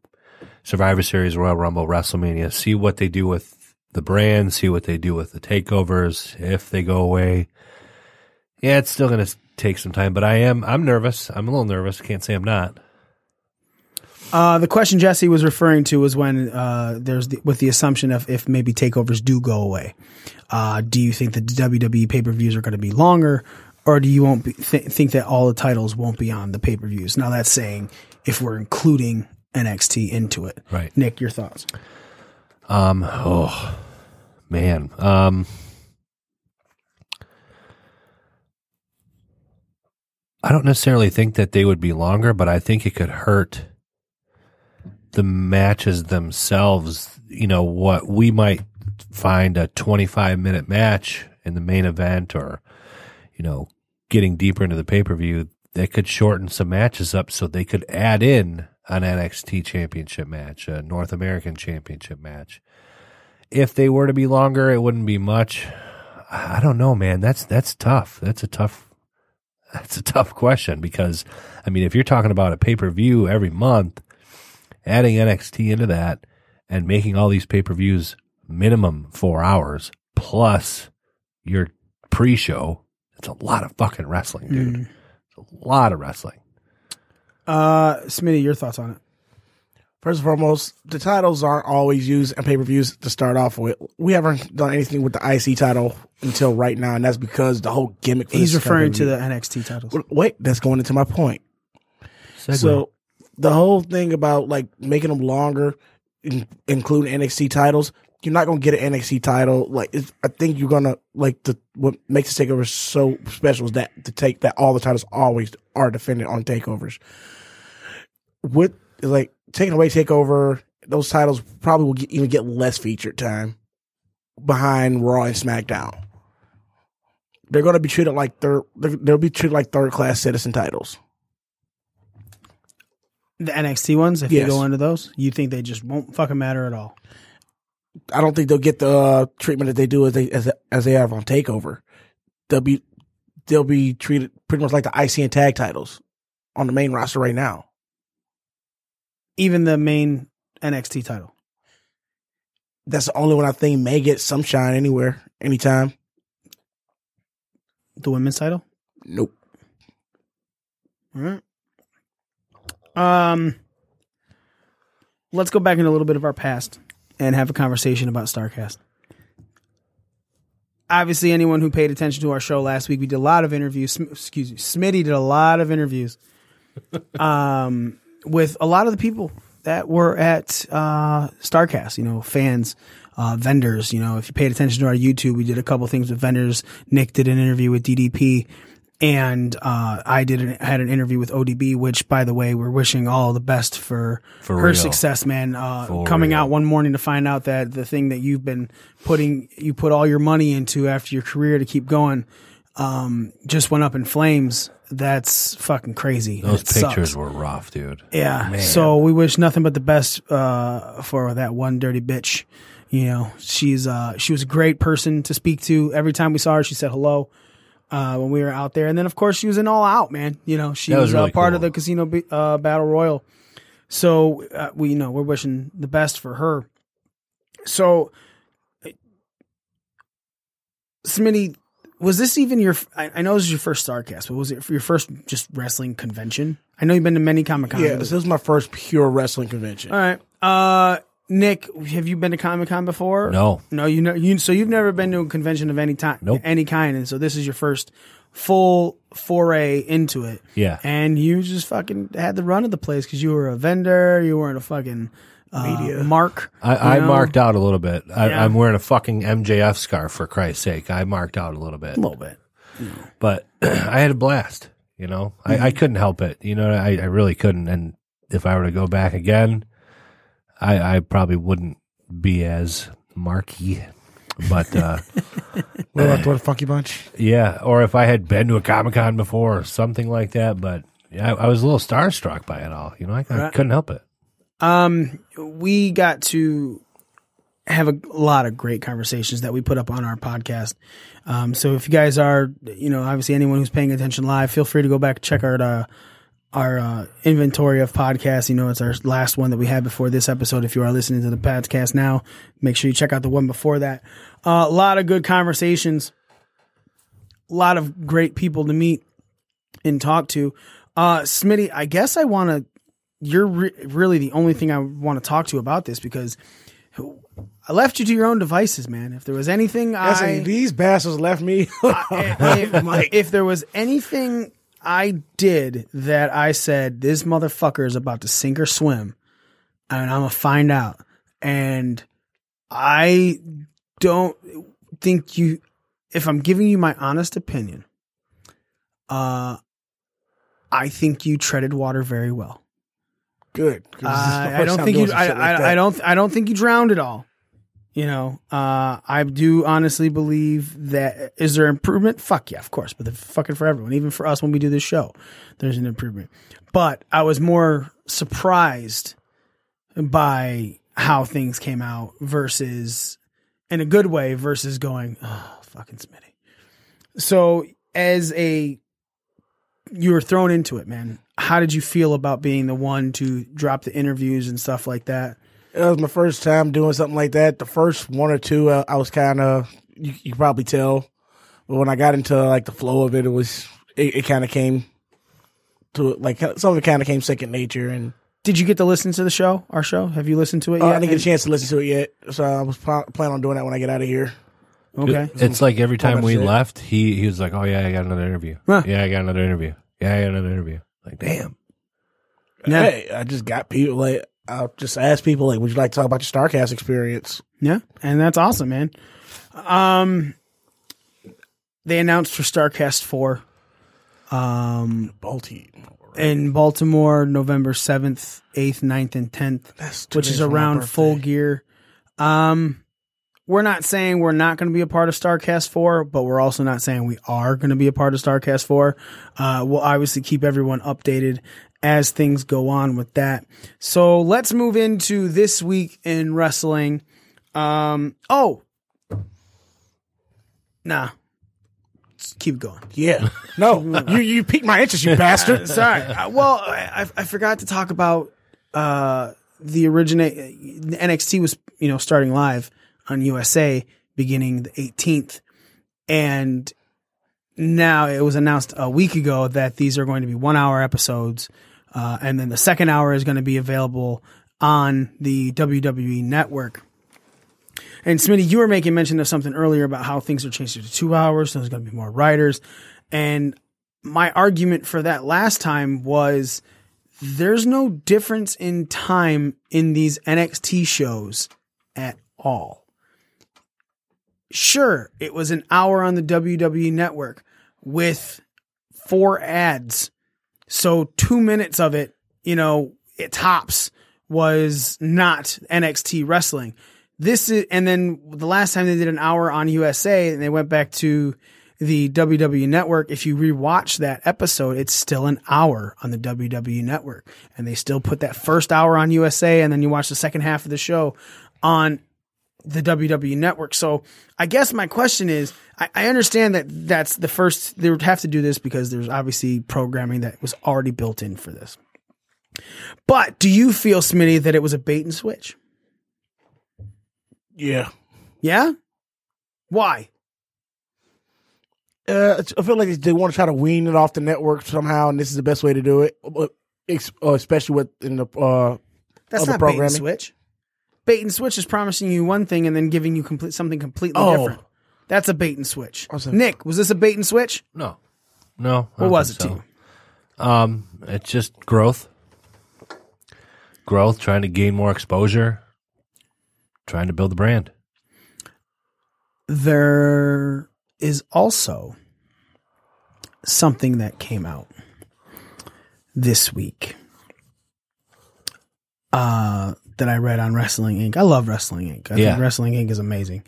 Survivor Series, Royal Rumble, WrestleMania. See what they do with the brand. See what they do with the takeovers. If they go away, yeah, it's still going to take some time. But I am I'm nervous. I'm a little nervous. Can't say I'm not. Uh, the question Jesse was referring to was when uh, there's the, with the assumption of if maybe takeovers do go away. Uh, do you think the WWE pay per views are going to be longer, or do you won't be, th- think that all the titles won't be on the pay per views? Now that's saying if we're including NXT into it. Right. Nick, your thoughts? Um. Oh, man. Um. I don't necessarily think that they would be longer, but I think it could hurt the matches themselves. You know what we might find a 25 minute match in the main event, or you know, getting deeper into the pay per view. They could shorten some matches up so they could add in an NXT championship match, a North American championship match. If they were to be longer, it wouldn't be much. I don't know, man. That's that's tough. That's a tough that's a tough question because I mean, if you're talking about a pay-per-view every month, adding NXT into that and making all these pay-per-views minimum 4 hours plus your pre-show, it's a lot of fucking wrestling, dude. It's a lot of wrestling. Uh, Smitty, your thoughts on it? First and foremost, the titles aren't always used in pay per views to start off with. We haven't done anything with the IC title until right now, and that's because the whole gimmick. For He's this referring to the NXT titles. Wait, that's going into my point. Segue. So the whole thing about like making them longer, in, including NXT titles, you're not gonna get an NXT title. Like I think you're gonna like the what makes the takeover so special is that to take that all the titles always are defended on takeovers. With like taking away takeover, those titles probably will get, even get less featured time behind Raw and SmackDown. They're to be treated like they're they'll be treated like third class citizen titles. The NXT ones, if Yes. you go into those, you think they just won't fucking matter at all? I don't think they'll get the uh, treatment that they do as they as, as they have on Takeover. They'll be they'll be treated pretty much like the IC and tag titles on the main roster right now. Even the main NXT title. That's the only one I think may get some shine anywhere, anytime. The women's title? Nope. All right. Um, let's go back into a little bit of our past and have a conversation about Starcast. Obviously, anyone who paid attention to our show last week, we did a lot of interviews. Sm- Excuse me, Smitty did a lot of interviews *laughs* um, with a lot of the people that were at uh, Starcast. You know, fans, uh, vendors. You know, if you paid attention to our YouTube, we did a couple things with vendors. Nick did an interview with DDP, and uh, I did an, had an interview with ODB. Which, by the way, we're wishing all the best for, For her real. success, man. Uh, coming real. out one morning to find out that the thing that you've been putting, you put all your money into after your career to keep going, um, just went up in flames. That's fucking crazy. Those It sucks. pictures were rough, dude. Yeah. Man. So we wish nothing but the best uh, for that one dirty bitch. You know, she's uh, she was a great person to speak to. Every time we saw her, she said hello uh, when we were out there, and then of course she was in All Out, man. You know, she That was, was really uh, part cool. of the Casino Be- uh, Battle Royal. So uh, we, you know, we're wishing the best for her. So, Smitty, was this even your? I, I know this is your first Starcast, but was it for your first just wrestling convention? I know you've been to many Comic Con. Yeah, this was my first pure wrestling convention. All right. Uh, Nick, have you been to Comic Con before? No. No, you know you. So you've never been to a convention of any time, Nope. any kind, and so this is your first full foray into it. Yeah. And you just fucking had the run of the place because you were a vendor, you weren't a fucking uh, Media. mark. I, I marked out a little bit. I, Yeah. I'm wearing a fucking MJF scarf for Christ's sake. I marked out a little bit, a little bit. but *clears throat* I had a blast. You know, I, I couldn't help it. You know, I, I really couldn't. And if I were to go back again, I, I probably wouldn't be as marky. But uh, *laughs* What about the Funky Bunch? yeah, or if I had been to a Comic Con before or something like that. But yeah, I, I was a little starstruck by it all. You know, I, I Right. couldn't help it. Um, we got to have a lot of great conversations that we put up on our podcast. Um, so if you guys are, you know, obviously anyone who's paying attention live, feel free to go back and check our uh, our uh, inventory of podcasts. You know, it's our last one that we had before this episode. If you are listening to the podcast now, make sure you check out the one before that. Uh, a lot of good conversations, a lot of great people to meet and talk to. Uh, Smitty, I guess I want to you're re- really the only thing I want to talk to about this because I left you to your own devices, man. If there was anything I, these bastards left me. if, *laughs* if there was anything I did that I said this motherfucker is about to sink or swim, and I'm gonna find out, and I don't think you. If I'm giving you my honest opinion, uh, I think you treaded water very well. Good. 'cause this is the Uh, I don't think you. I, like I. I don't. I don't think you drowned at all. You know, uh, I do honestly believe that is there improvement? Fuck yeah, of course, but the fucking for everyone, even for us when we do this show, there's an improvement. But I was more surprised by how things came out versus in a good way versus going, oh, fucking Smitty. So as a you were thrown into it, man. How did you feel about being the one to drop the interviews and stuff like that? It was my first time doing something like that. The first one or two, uh, I was kind of, you, you could probably tell. But when I got into like the flow of it, it was, it, it kind of came to like some of it kind of came second nature. And Did you get to listen to the show, our show? Have you listened to it uh, yet? I didn't get a chance to listen to it yet, so I was pl- planning on doing that when I get out of here. Okay. It's like every time we shit. left, he he was like, "Oh yeah, I got another interview. Huh. Yeah, I got another interview. Yeah, I got another interview." Like, damn. Yeah. Hey, I just got people like I'll just ask people like, would you like to talk about your Starcast experience? Yeah, and that's awesome, man. Um, they announced for Starcast four um, Balti. in Baltimore, November seventh, eighth, 9th, and tenth, which is around full gear. Um, we're not saying we're not going to be a part of Starcast four, but we're also not saying we are going to be a part of Starcast four. Uh, we'll obviously keep everyone updated as things go on with that. So let's move into this week in wrestling. Um, oh, nah, keep going. Yeah. *laughs* No, you you piqued my interest, you bastard. *laughs* Sorry. Uh, well, I, I forgot to talk about uh, the originate. NXT was you know starting live on USA beginning the 18th, and now it was announced a week ago that these are going to be one hour episodes, uh, and then the second hour is going to be available on the WWE Network. And Smitty, you were making mention of something earlier about how things are changing to two hours. So there's going to be more writers. And my argument for that last time was there's no difference in time in these NXT shows at all. Sure, it was an hour on the WWE network with four ads. So two minutes of it, you know, it tops was not NXT wrestling. This is, and then the last time they did an hour on USA and they went back to the WWE network. If you rewatch that episode, it's still an hour on the WWE network and they still put that first hour on USA and then you watch the second half of the show on the WWE network. So I guess my question is, I, I understand that that's the first, they would have to do this because there's obviously programming that was already built in for this. But do you feel, Smitty, that it was a bait and switch? Yeah. Yeah? Why? Uh, I feel like they want to try to wean it off the network somehow, and this is the best way to do it. Uh, especially with in the uh, That's other not bait and programming. switch. Bait and switch is promising you one thing and then giving you complete something completely Oh. different. That's a bait and switch. Awesome. Nick, was this a bait and switch? No. No. What was it think to so. Um, it's just growth. Growth, trying to gain more exposure, trying to build the brand. There is also something that came out this week uh, that I read on Wrestling Inc. I love Wrestling Inc. I Yeah. think Wrestling Inc. is amazing.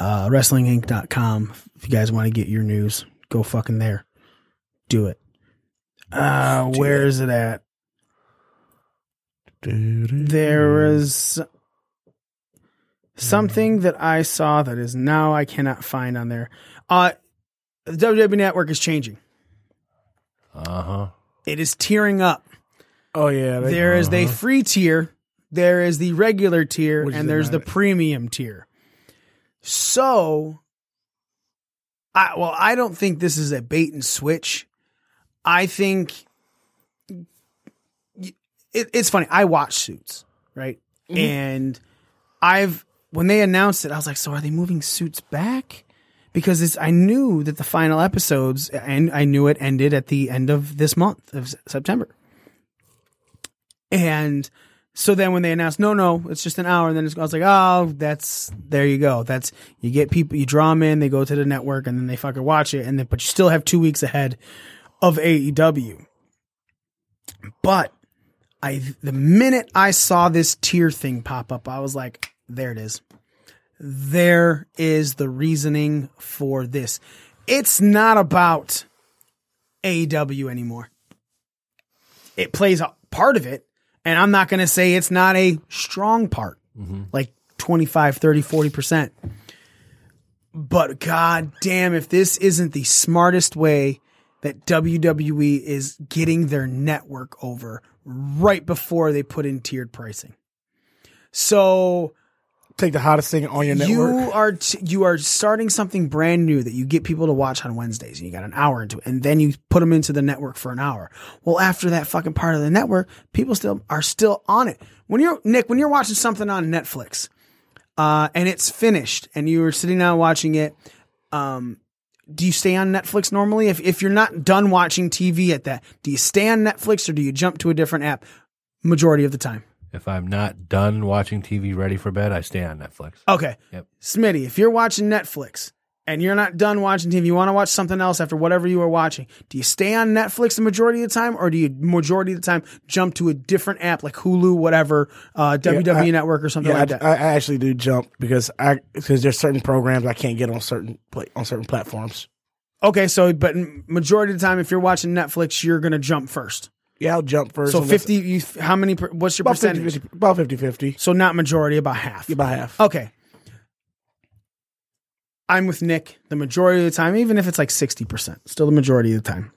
Uh, WrestlingInc.com. If you guys want to get your news, go fucking there. Do it. Uh, where is it at? There is something that I saw that is now I cannot find on there. Uh, the WWE Network is changing. Uh huh. It is tearing up. Oh yeah, they- There is a free tier, there is the regular tier, Which and there's the premium tier. So, I well, I don't think this is a bait and switch. I think it, it's funny. I watch Suits, right? Mm-hmm. And I've when they announced it, I was like, so are they moving Suits back? Because it's, I knew that the final episodes, and I knew it ended at the end of this month of September. And so then when they announced, no, no, it's just an hour, and then I was like, oh, that's there you go. That's you get people, you draw them in, they go to the network, and then they fucking watch it, and then but you still have two weeks ahead of AEW. But I, the minute I saw this tier thing pop up, I was like, there it is. There is the reasoning for this. It's not about AEW anymore. It plays a part of it, and I'm not going to say it's not a strong part, mm-hmm. like 25, 30, 40%. But god damn, if this isn't the smartest way that WWE is getting their network over right before they put in tiered pricing. So take the hottest thing on your network. you are t- you are starting something brand new that you get people to watch on Wednesdays, and you got an hour into it, and then you put them into the network for an hour. Well, after that fucking part of the network, people still are still on it. When you're Nick, when you're watching something on Netflix, uh, and it's finished, and you are sitting down watching it, um, do you stay on Netflix normally? If if you're not done watching TV at that, do you stay on Netflix or do you jump to a different app? Majority of the time. If I'm not done watching TV, ready for bed, I stay on Netflix. Okay. Yep. Smitty, if you're watching Netflix and you're not done watching TV, you want to watch something else after whatever you are watching, do you stay on Netflix the majority of the time or do you majority of the time jump to a different app like Hulu, whatever, uh, WWE I- Network or something yeah, like I, that? I I actually do jump because I because there's certain programs I can't get on certain pla on certain platforms. okay, so but majority of the time if you're watching Netflix, you're going to jump first. Yeah, I'll jump first. So on 50 you how many per- what's your about 50, percentage? 50, about 50 50. So not majority, about half. About half. Okay. I'm with Nick the majority of the time, even if it's like 60%, still the majority of the time.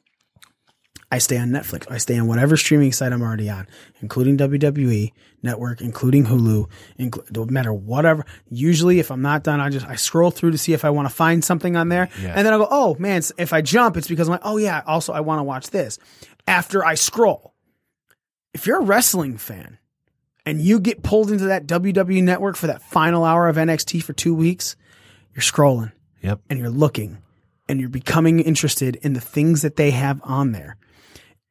I stay on Netflix. I stay on whatever streaming site I'm already on, including WWE Network, including Hulu, inclu- don't matter whatever. Usually, if I'm not done, I just I scroll through to see if I want to find something on there, Yeah. and then I go, oh man, if I jump, it's because I'm like, oh yeah, also I want to watch this. After I scroll, if you're a wrestling fan and you get pulled into that WWE network for that final hour of NXT for two weeks, you're scrolling Yep. and you're looking and you're becoming interested in the things that they have on there.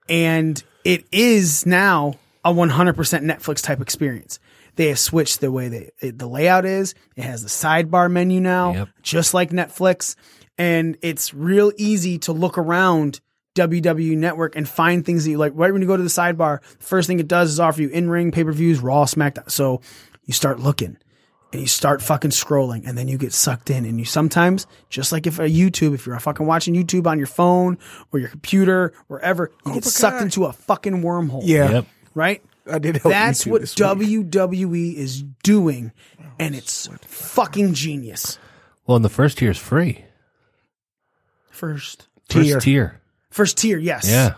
And it is now a 100% Netflix type experience. They have switched the way they, it- the layout is. It has the sidebar menu now, Yep. just like Netflix. And it's real easy to look around WWE Network and find things that you like. Right when you go to the sidebar, the first thing it does is offer you in ring, pay per views, Raw, SmackDown. So you start looking and you start fucking scrolling and then you get sucked in and you sometimes just like if a YouTube if you're fucking watching YouTube on your phone or your computer wherever you oh get sucked into a fucking wormhole Yeah. Yep. right I did help that's what this week. WWE is doing and it's fucking genius Well, and the first tier is free. first First Tier. tier. First tier yes Yeah.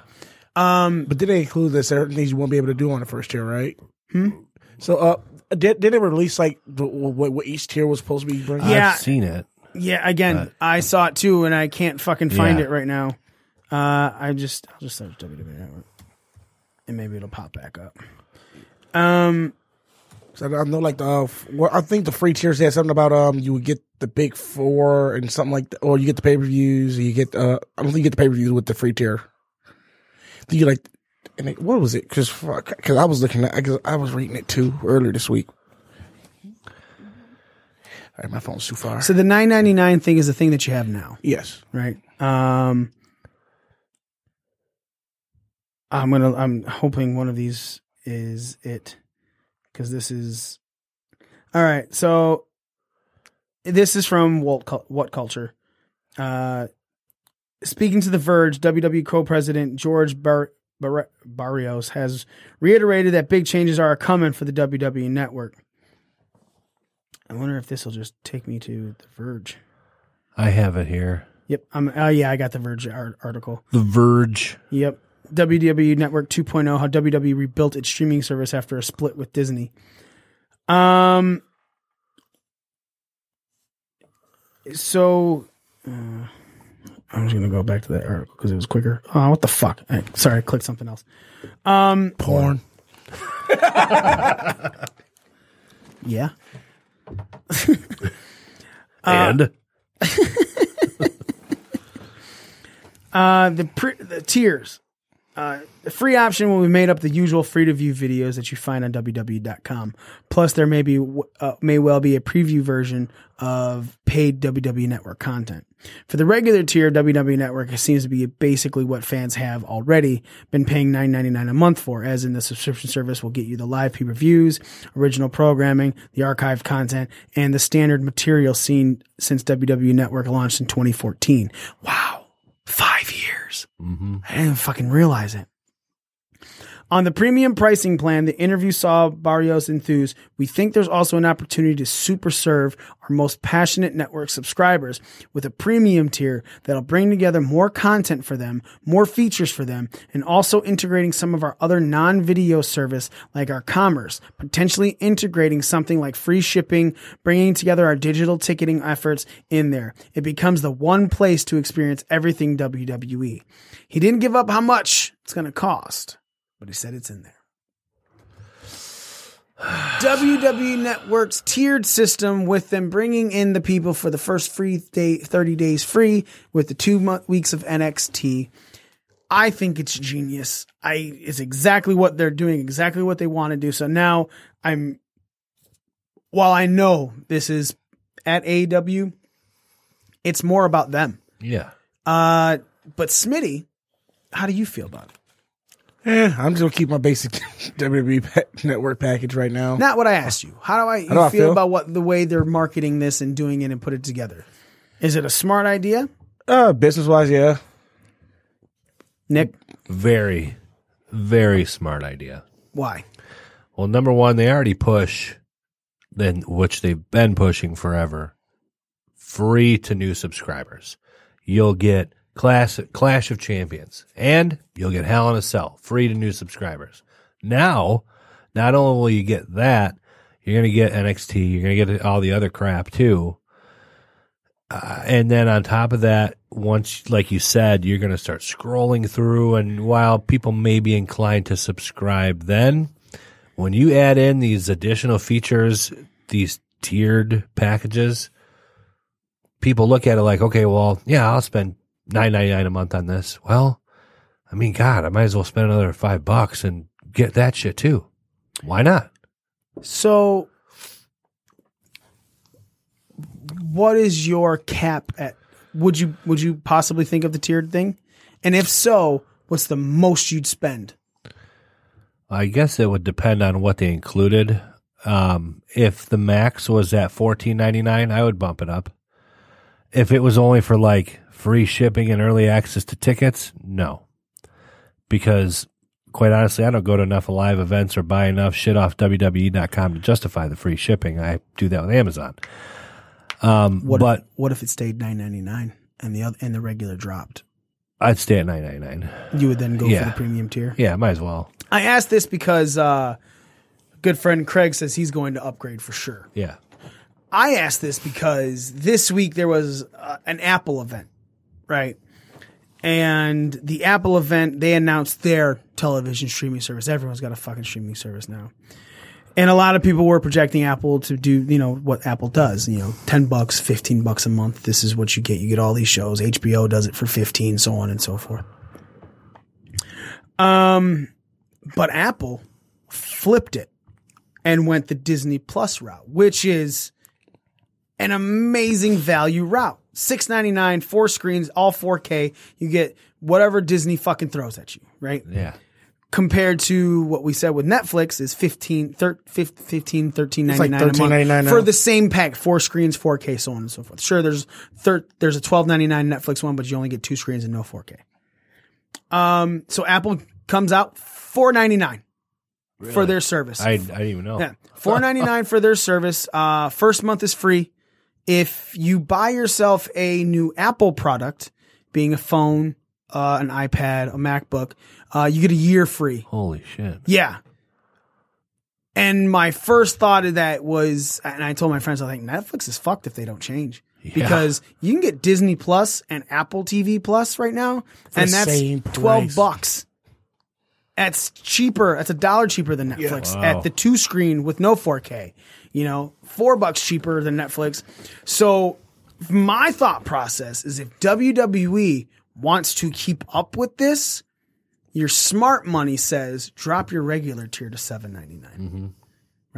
um But did they include that certain things you won't be able to do on the first tier, right? Hmm. So, uh, did did they release like the, what, what each tier was supposed to be bringing? Yeah. I've seen it. yeah again But- I saw it too and I can't fucking find Yeah. it right now uh I just I'll just search WWE Network and maybe it'll pop back up um So I know, like the, uh, well, I think the free tier said something about um, you would get the big four and something like that, or you get the pay per views. You get uh, I don't think you get the pay per views with the free tier. Do you like? And it, what was it? Because because I was looking at, cause I was reading it too earlier this week. All right, my phone's too far. So the nine ninety nine thing is the thing that you have now, yes, right? Um, I'm gonna. I'm hoping one of these is it, because this is. All right, so this is from What, Cul- what Culture. Uh, speaking to The Verge, WWE co-president George Bar- Bar- Barrios has reiterated that big changes are coming for the WWE network. I wonder if this will just take me to The Verge. I have it here. Yep. I'm. Oh yeah, I got the Verge art- article. The Verge. Yep. WWE Network 2.0, how WWE rebuilt its streaming service after a split with Disney. Um. So, uh, I'm just gonna go back to that article because it was quicker. Oh, what the fuck? Sorry, I clicked something else. Um, porn. *laughs* yeah. *laughs* And Uh, *laughs* the pre- the tiers. Uh, the free option will be made up the usual free to view videos that you find on WWE.com. Plus, there may be uh, may well be a preview version of paid WWE Network content. For the regular tier, WWE Network seems to be basically what fans have already been paying $9.99 a month for, as in the subscription service will get you the live pay per views, original programming, the archived content, and the standard material seen since WWE Network launched in 2014. Wow. Years. I didn't fucking realize it. On the premium pricing plan, the interview saw Barrios enthuse. We think there's also an opportunity to super serve our most passionate network subscribers with a premium tier that'll bring together more content for them, more features for them, and also integrating some of our other non-video service like our commerce, potentially integrating something like free shipping, bringing together our digital ticketing efforts in there. It becomes the one place to experience everything WWE. He didn't give up how much it's going to cost but he said it's in there. WWE Network's tiered system with them bringing in the people for the first free day, 30 days free with the two month, weeks of NXT. I think it's genius. I it's exactly what they're doing, exactly what they want to do. So now I'm while I know this is at AEW, it's more about them. yeah. Uh but Smitty, how do you feel about it? Eh, I'm just gonna keep my basic *laughs* WWE pa- network package right now. Not what I asked you. How do I, you do I feel, feel? about what the way they're marketing this and doing it and put it together? Is it a smart idea, Uh, business wise, yeah. Nick? Very, very smart idea. Why? Well, number one, they already push, then which they've been pushing forever, free to new subscribers. You'll get class Clash of Champions, and you'll get Hell in a Cell free to new subscribers. Now, not only will you get that, you're gonna get NXT, you're gonna get all the other crap too. Uh, and then on top of that, once, like you said, you're going to start scrolling through. And while people may be inclined to subscribe, then when you add in these additional features, these tiered packages, people look at it like, okay, well, yeah, I'll spend nine ninety nine a month on this. Well, I mean, God, I might as well spend another five bucks and get that shit too. Why not? So, what is your cap at? Would you would you possibly think of the tiered thing? And if so, what's the most you'd spend? I guess it would depend on what they included. Um, if the max was at fourteen ninety nine, I would bump it up. If it was only for like free shipping and early access to tickets, no. Because quite honestly, I don't go to enough live events or buy enough shit off WWE.com to justify the free shipping. I do that with Amazon. Um, What but if, what if it stayed nine ninety nine and the other and the regular dropped? I'd stay at nine ninety nine. You would then go Yeah. for the premium tier. Yeah, might as well. I asked this because uh, good friend Craig says he's going to upgrade for sure. Yeah. I asked this because this week there was uh, an Apple event, right? And the Apple event, they announced their television streaming service. Everyone's got a fucking streaming service now. And a lot of people were projecting Apple to do, you know, what Apple does, you know, 10 bucks, 15 bucks a month. This is what you get. You get all these shows. HBO does it for 15, so on and so forth. Um, but Apple flipped it and went the Disney Plus route, which is an amazing value route. Six ninety nine, four screens, all 4K. You get whatever Disney fucking throws at you, right? Yeah. Compared to what we said with Netflix is 15, thir- 15 13 It's like a month $13.99 for now. the same pack, four screens, 4K, so on and so forth. Sure, there's thir- there's a twelve ninety nine Netflix one, but you only get two screens and no 4K. Um, so Apple comes out four ninety nine for their service. I, I didn't even know. Yeah, four ninety nine for their service. Uh, first month is free. If you buy yourself a new Apple product, being a phone, uh, an iPad, a MacBook, uh, you get a year free. Holy shit. Yeah. And my first thought of that was, and I told my friends, I think Netflix is fucked if they don't change. Because you can get Disney Plus and Apple TV Plus right now, and that's 12 bucks. That's cheaper. That's a dollar cheaper than Netflix Wow. at the two screen with no 4K. You know, four bucks cheaper than Netflix. So my thought process is if WWE wants to keep up with this, your smart money says drop your regular tier to seven ninety nine. Mm-hmm.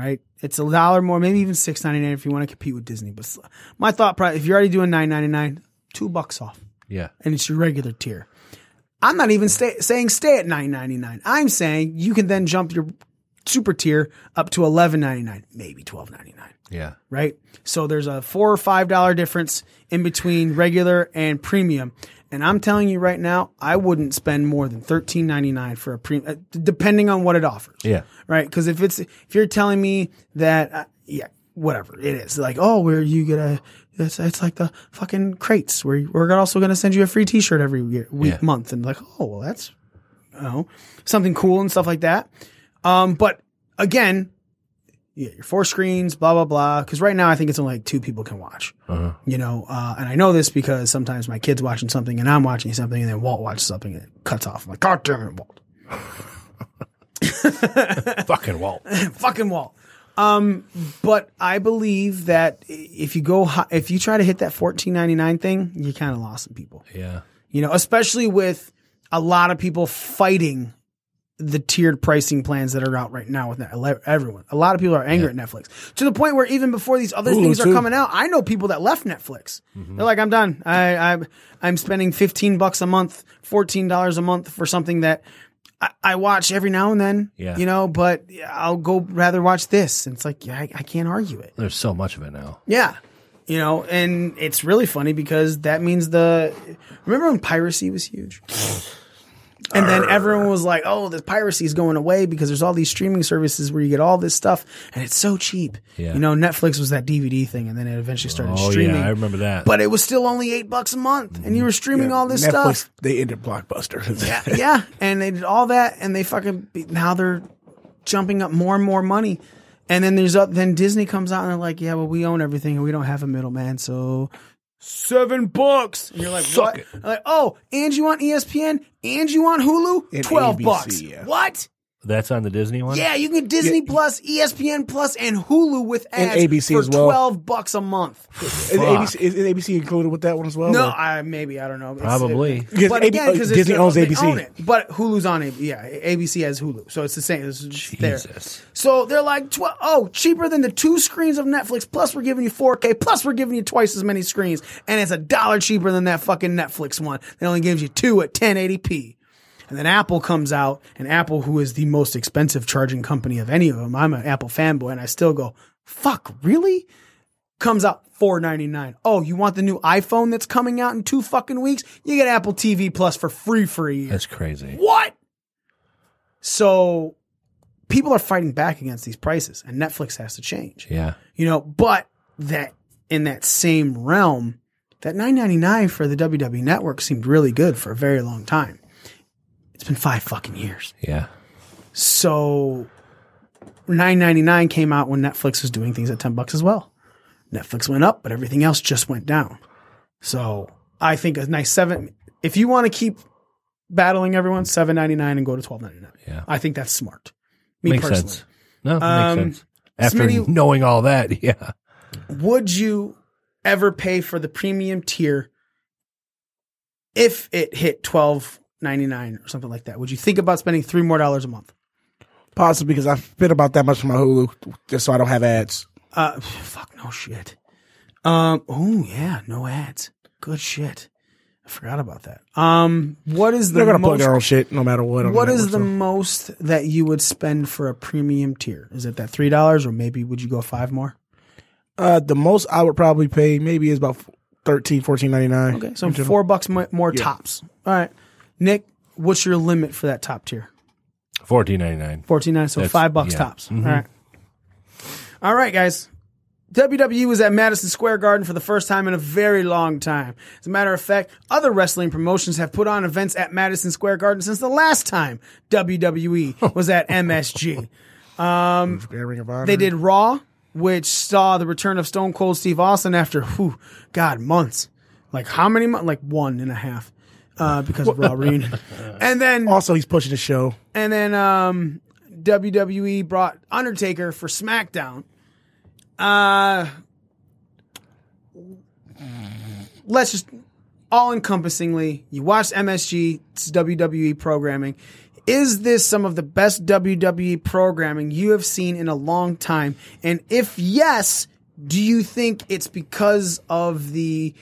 Right? It's a dollar more, maybe even six ninety nine if you want to compete with Disney. But my thought, pro- if you're already doing nine ninety nine, two bucks off, Yeah. and it's your regular tier. I'm not even stay, saying stay at nine ninety nine. I'm saying you can then jump your super tier up to eleven ninety nine, maybe twelve ninety nine Yeah. right? So there's a four or five dollar difference in between regular and premium. And I'm telling you right now, I wouldn't spend more than thirteen ninety nine for a premium, depending on what it offers. Yeah. Right? Because if it's if you're telling me that, uh, yeah, whatever it is, like oh, where you get a it's, it's like the fucking crates where we're also going to send you a free T-shirt every year, week, Yeah. month, and like oh, well, that's you know something cool and stuff like that. Um, but again, yeah, your four screens, blah blah blah. Because right now, I think it's only like two people can watch. You know, uh, and I know this because sometimes my kid's watching something and I'm watching something, and then Walt watches something and it cuts off. I'm like, God damn it, Walt! *laughs* Fucking Walt. *laughs* Fucking Walt. Um, but I believe that if you go, hi- if you try to hit that fourteen ninety nine thing, you kind of lost some people. Yeah. You know, especially with a lot of people fighting the tiered pricing plans that are out right now with everyone. A lot of people are angry at Netflix to the point where even before these other Hulu, things are too. coming out, I know people that left Netflix. They're like, I'm done. I, I'm I'm spending 15 bucks a month, 14 dollars a month for something that I, I watch every now and then. Yeah. you know, but I'll go rather watch this. And it's like, yeah, I, I can't argue it. There's so much of it now. Yeah. You know, and it's really funny because that means the remember when piracy was huge? *laughs* And then everyone was like, "Oh, the piracy is going away because there's all these streaming services where you get all this stuff and it's so cheap." Yeah. You know, Netflix was that DVD thing, and then it eventually started Oh streaming. yeah, I remember that. But it was still only eight bucks a month, and you were streaming all this Netflix, stuff. they ended Blockbuster. *laughs* Yeah, yeah, and they did all that, and they fucking now they're jumping up more and more money. And then there's up. Then Disney comes out and they're like, "Yeah, well, we own everything, and we don't have a middleman, so seven bucks." And you're like, Suck "What?" it. I'm like, "Oh, and you want ESPN, and you want Hulu, And twelve ABC, bucks." yeah. What? That's on the Disney one. Yeah, you can get Disney Plus, E ESPN Plus, and Hulu with And ads ABC for as well. twelve bucks a month. Is, ABC, is ABC included with that one as well? No, or- I maybe I don't know. It's- Probably. Because but AB again, because uh, Disney owns ABC. own it. But Hulu's on it. Yeah, ABC has Hulu, so it's the same. It's just there. Jesus. So they're like, tw- oh, cheaper than the two screens of Netflix. Plus, we're giving you 4K. Plus, we're giving you twice as many screens, and it's a dollar cheaper than that fucking Netflix one. That only gives you two at 1080p. And then Apple comes out, and Apple, who is the most expensive charging company of any of them, I'm an Apple fanboy, and I still go, fuck, really? Comes out four ninety nine. Oh, you want the new iPhone that's coming out in two fucking weeks? You get Apple TV Plus for free for a year. That's crazy. What? So people are fighting back against these prices and Netflix has to change. Yeah. You know, but that in that same realm, that 9.99 for the WWE network seemed really good for a very long time. It's been 5 fucking years. Yeah. So 9.99 came out when Netflix was doing things at 10 bucks as well. Netflix went up, but everything else just went down. So I think a nice 7 if you want to keep battling everyone 7.99 and go to 12.99. Yeah. I think that's smart. Me Makes personally. sense. No, Um, makes sense. After Smitty- knowing all that, *laughs* yeah. Would you ever pay for the premium tier if it hit twelve ninety nine or something like that? Would you think about spending three more dollars a month? Possibly because I spent about that much for my Hulu just so I don't have ads. Uh, fuck no shit. Um. Oh yeah, no ads. Good shit. I forgot about that. Um. What is the They're gonna most? plug their own shit no matter what. What the is so. most that you would spend for a premium tier? Is it that three dollars, or maybe would you go five more? Uh, the most I would probably pay maybe is about thirteen, fourteen ninety nine. Okay, so four bucks mo- more tops. All right, Nick, what's your limit for that top tier? Fourteen ninety nine. Fourteen nine, so That's- five bucks yeah. tops. Mhm. All right, all right, guys. WWE was at Madison Square Garden for the first time in a very long time. As a matter of fact, other wrestling promotions have put on events at Madison Square Garden since the last time WWE *laughs* was at MSG. Um, Ring of Honor. They did Raw, which saw the return of Stone Cold Steve Austin after, whew, God, months. Like how many months? Like one and a half, uh, because of Raw reunion. *laughs* And then, Also, he's pushing the show. and then, um, WWE brought Undertaker for SmackDown. Uh, let's just all encompassingly, you watch MSG, it's WWE programming. Is this some of the best WWE programming you have seen in a long time? And if yes, do you think it's because of the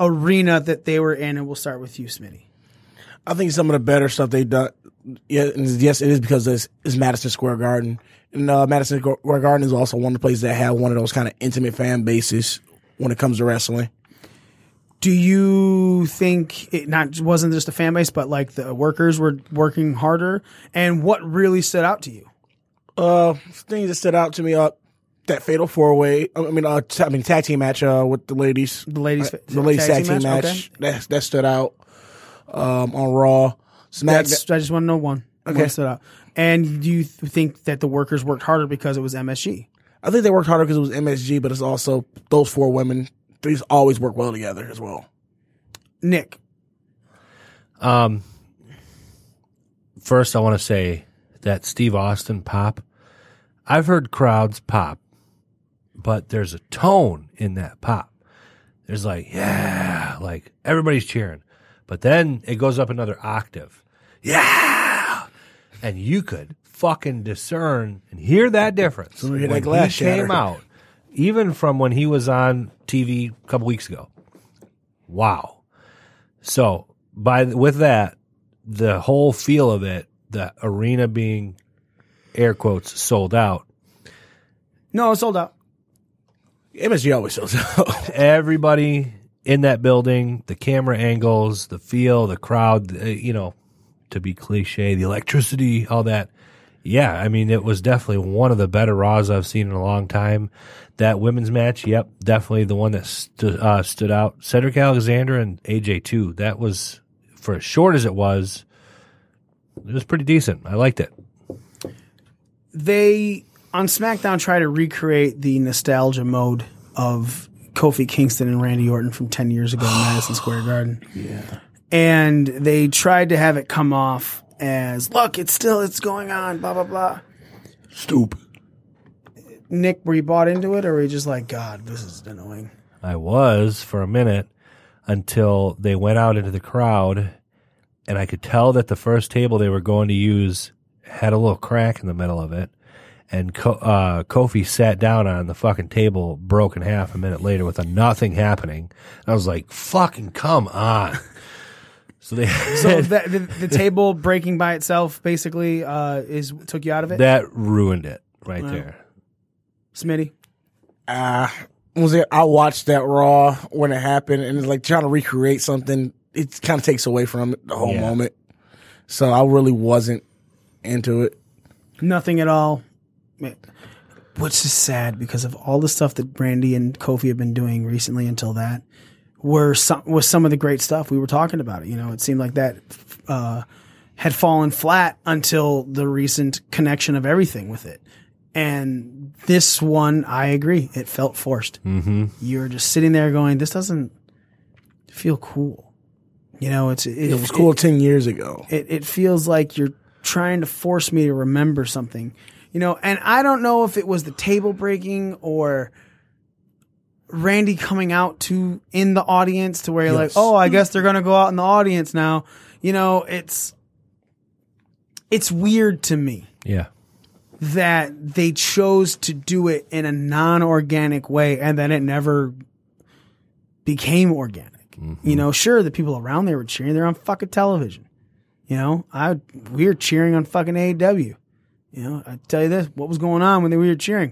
arena that they were in? And we'll start with you, Smitty. I think some of the better stuff they've done. Yeah, yes, it is because it's, it's Madison Square Garden, and uh, Madison Square Garden is also one of the places that have one of those kind of intimate fan bases when it comes to wrestling. Do you think it not wasn't just a fan base, but like the workers were working harder? And what really stood out to you? Uh, things that stood out to me uh that fatal four way. I mean, uh, t- I mean tag team match uh with the ladies. The ladies, Uh, the ladies tag, team match, Okay. that that stood out. Um, on Raw, Smack. That's, I just want to know one. Okay. One stood out. And do you th- think that the workers worked harder because it was MSG? I think they worked harder because it was MSG, but it's also those four women. These always work well together as well. Nick, Um, first, I want to say that Steve Austin pop. I've heard crowds pop, but there's a tone in that pop. There's like, yeah, like everybody's cheering, but then it goes up another octave. Yeah, and you could fucking discern and hear that difference So we hear that when glass he came shatter. out, even from when he was on TV a couple weeks ago. Wow. So by with that, the whole feel of it, the arena being air quotes sold out. no, it's sold out. MSG always sells out. *laughs* Everybody in that building, the camera angles, the feel, the crowd, uh, you know, to be cliche, the electricity, all that. Yeah, I mean, it was definitely one of the better Raws I've seen in a long time. That women's match, yep, definitely the one that stu- uh, stood out. Cedric Alexander and AJ too. That was for as short as it was. It was pretty decent. I liked it. They on SmackDown try to recreate the nostalgia mode of Kofi Kingston and Randy Orton from ten years ago in *sighs* Madison Square Garden. Yeah, and they tried to have it come off as look, it's still it's going on, blah blah blah. Stupid. Nick, were you bought into it, or were you just like, God, this is annoying? I was for a minute until they went out into the crowd and I could tell that the first table they were going to use had a little crack in the middle of it. And Ko- uh, Kofi sat down on the fucking table, broke in half a minute later with a nothing happening. I was like, fucking come on. *laughs* So they So that, the, the table breaking by itself basically uh, is took you out of it. that ruined it right Wow. there. Smitty, Uh, was it? I watched that Raw when it happened, and it's like trying to recreate something. It kind of takes away from it, the whole Yeah. moment. So I really wasn't into it. nothing at all. Man, Which is sad because of all the stuff that Randy and Kofi have been doing recently until that were some was some of the great stuff we were talking about it. You know, it seemed like that uh, had fallen flat until the recent connection of everything with it. And this one, I agree, it felt forced. Mm-hmm. You're just sitting there going, "This doesn't feel cool." You know, it's it, It was cool ten years ago. it, it feels like you're trying to force me to remember something. You know, and I don't know if it was the table breaking or Randy coming out to in the audience to where you're like, oh, I guess they're gonna go out in the audience now. You know, it's it's weird to me Yeah. that they chose to do it in a non-organic way and then it never became organic. You mm-hmm. know, sure the people around there were cheering, they're on fucking television. You know, I we were cheering on fucking AEW. You know, I tell you this, what was going on when they were cheering?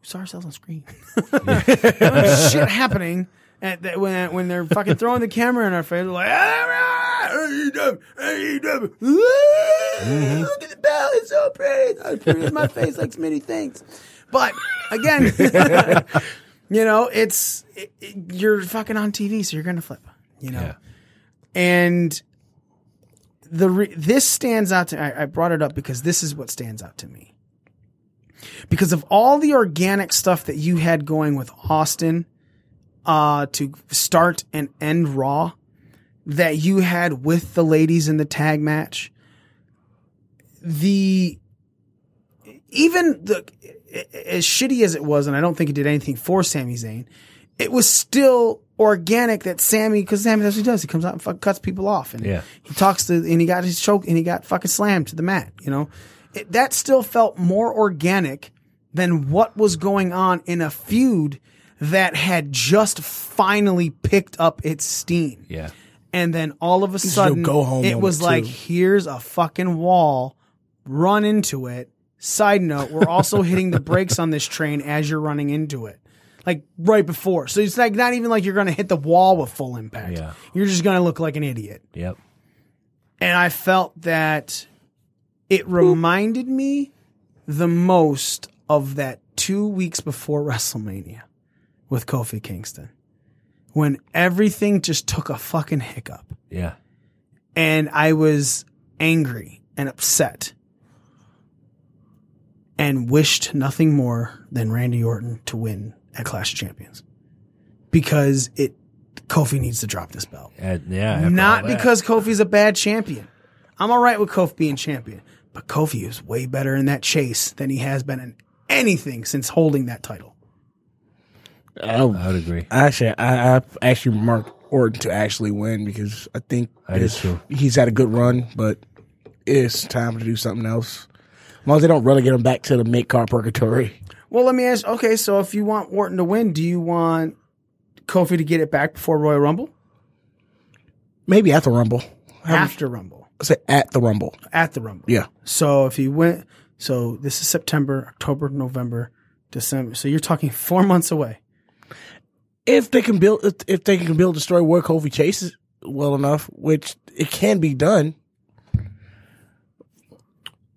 We saw ourselves on screen. *laughs* Shit happening at that when when they're fucking throwing the camera in our face, like "Ah, AEW, AEW, look at the bell, it's so pretty, it's pretty my face like many things, But again, *laughs* you know, it's it, it- you're fucking on TV, so you're gonna flip. You know, Yeah. and the re- this stands out to I, I brought it up because this is what stands out to me. Because of all the organic stuff that you had going with Austin uh to start and end Raw that you had with the ladies in the tag match the even the as shitty as it was and I don't think it did anything for Sami Zayn it was still organic that Sammy, because Sammy that's what he does. He comes out and fucking cuts people off, and Yeah. he talks to, and he got his choke, and he got fucking slammed to the mat. You know, it, that still felt more organic than what was going on in a feud that had just finally picked up its steam. Yeah. And then all of a sudden, go-home it was like, too. here's a fucking wall, run into it. Side note, we're also hitting the brakes on this train as you're running into it. Like right before. So it's like not even like you're going to hit the wall with full impact. Yeah. You're just going to look like an idiot. Yep. And I felt that it reminded me the most of that two weeks before WrestleMania with Kofi Kingston when everything just took a fucking hiccup Yeah. and I was angry and upset and wished nothing more than Randy Orton to win at Clash of Champions because it Kofi needs to drop this belt. And, yeah. Not because Kofi's a bad champion. I'm all right with Kofi being champion, but Kofi is way better in that chase than he has been in anything since holding that title. Um, I would agree. Actually, I, I actually marked Orton to actually win because I think I did it's- too. he's had a good run, but it's time to do something else. As long as they don't relegate him back to the mid card purgatory. Well, let me ask. Okay, so if you want Orton to win, do you want Kofi to get it back before Royal Rumble? Maybe at the Rumble. After Rumble, I Say at the Rumble. at the Rumble. Yeah. So if he went, so this is September, October, November, December. So you're talking *laughs* four months away. If they can build, if, if they can build a story where Kofi chases well enough, which it can be done.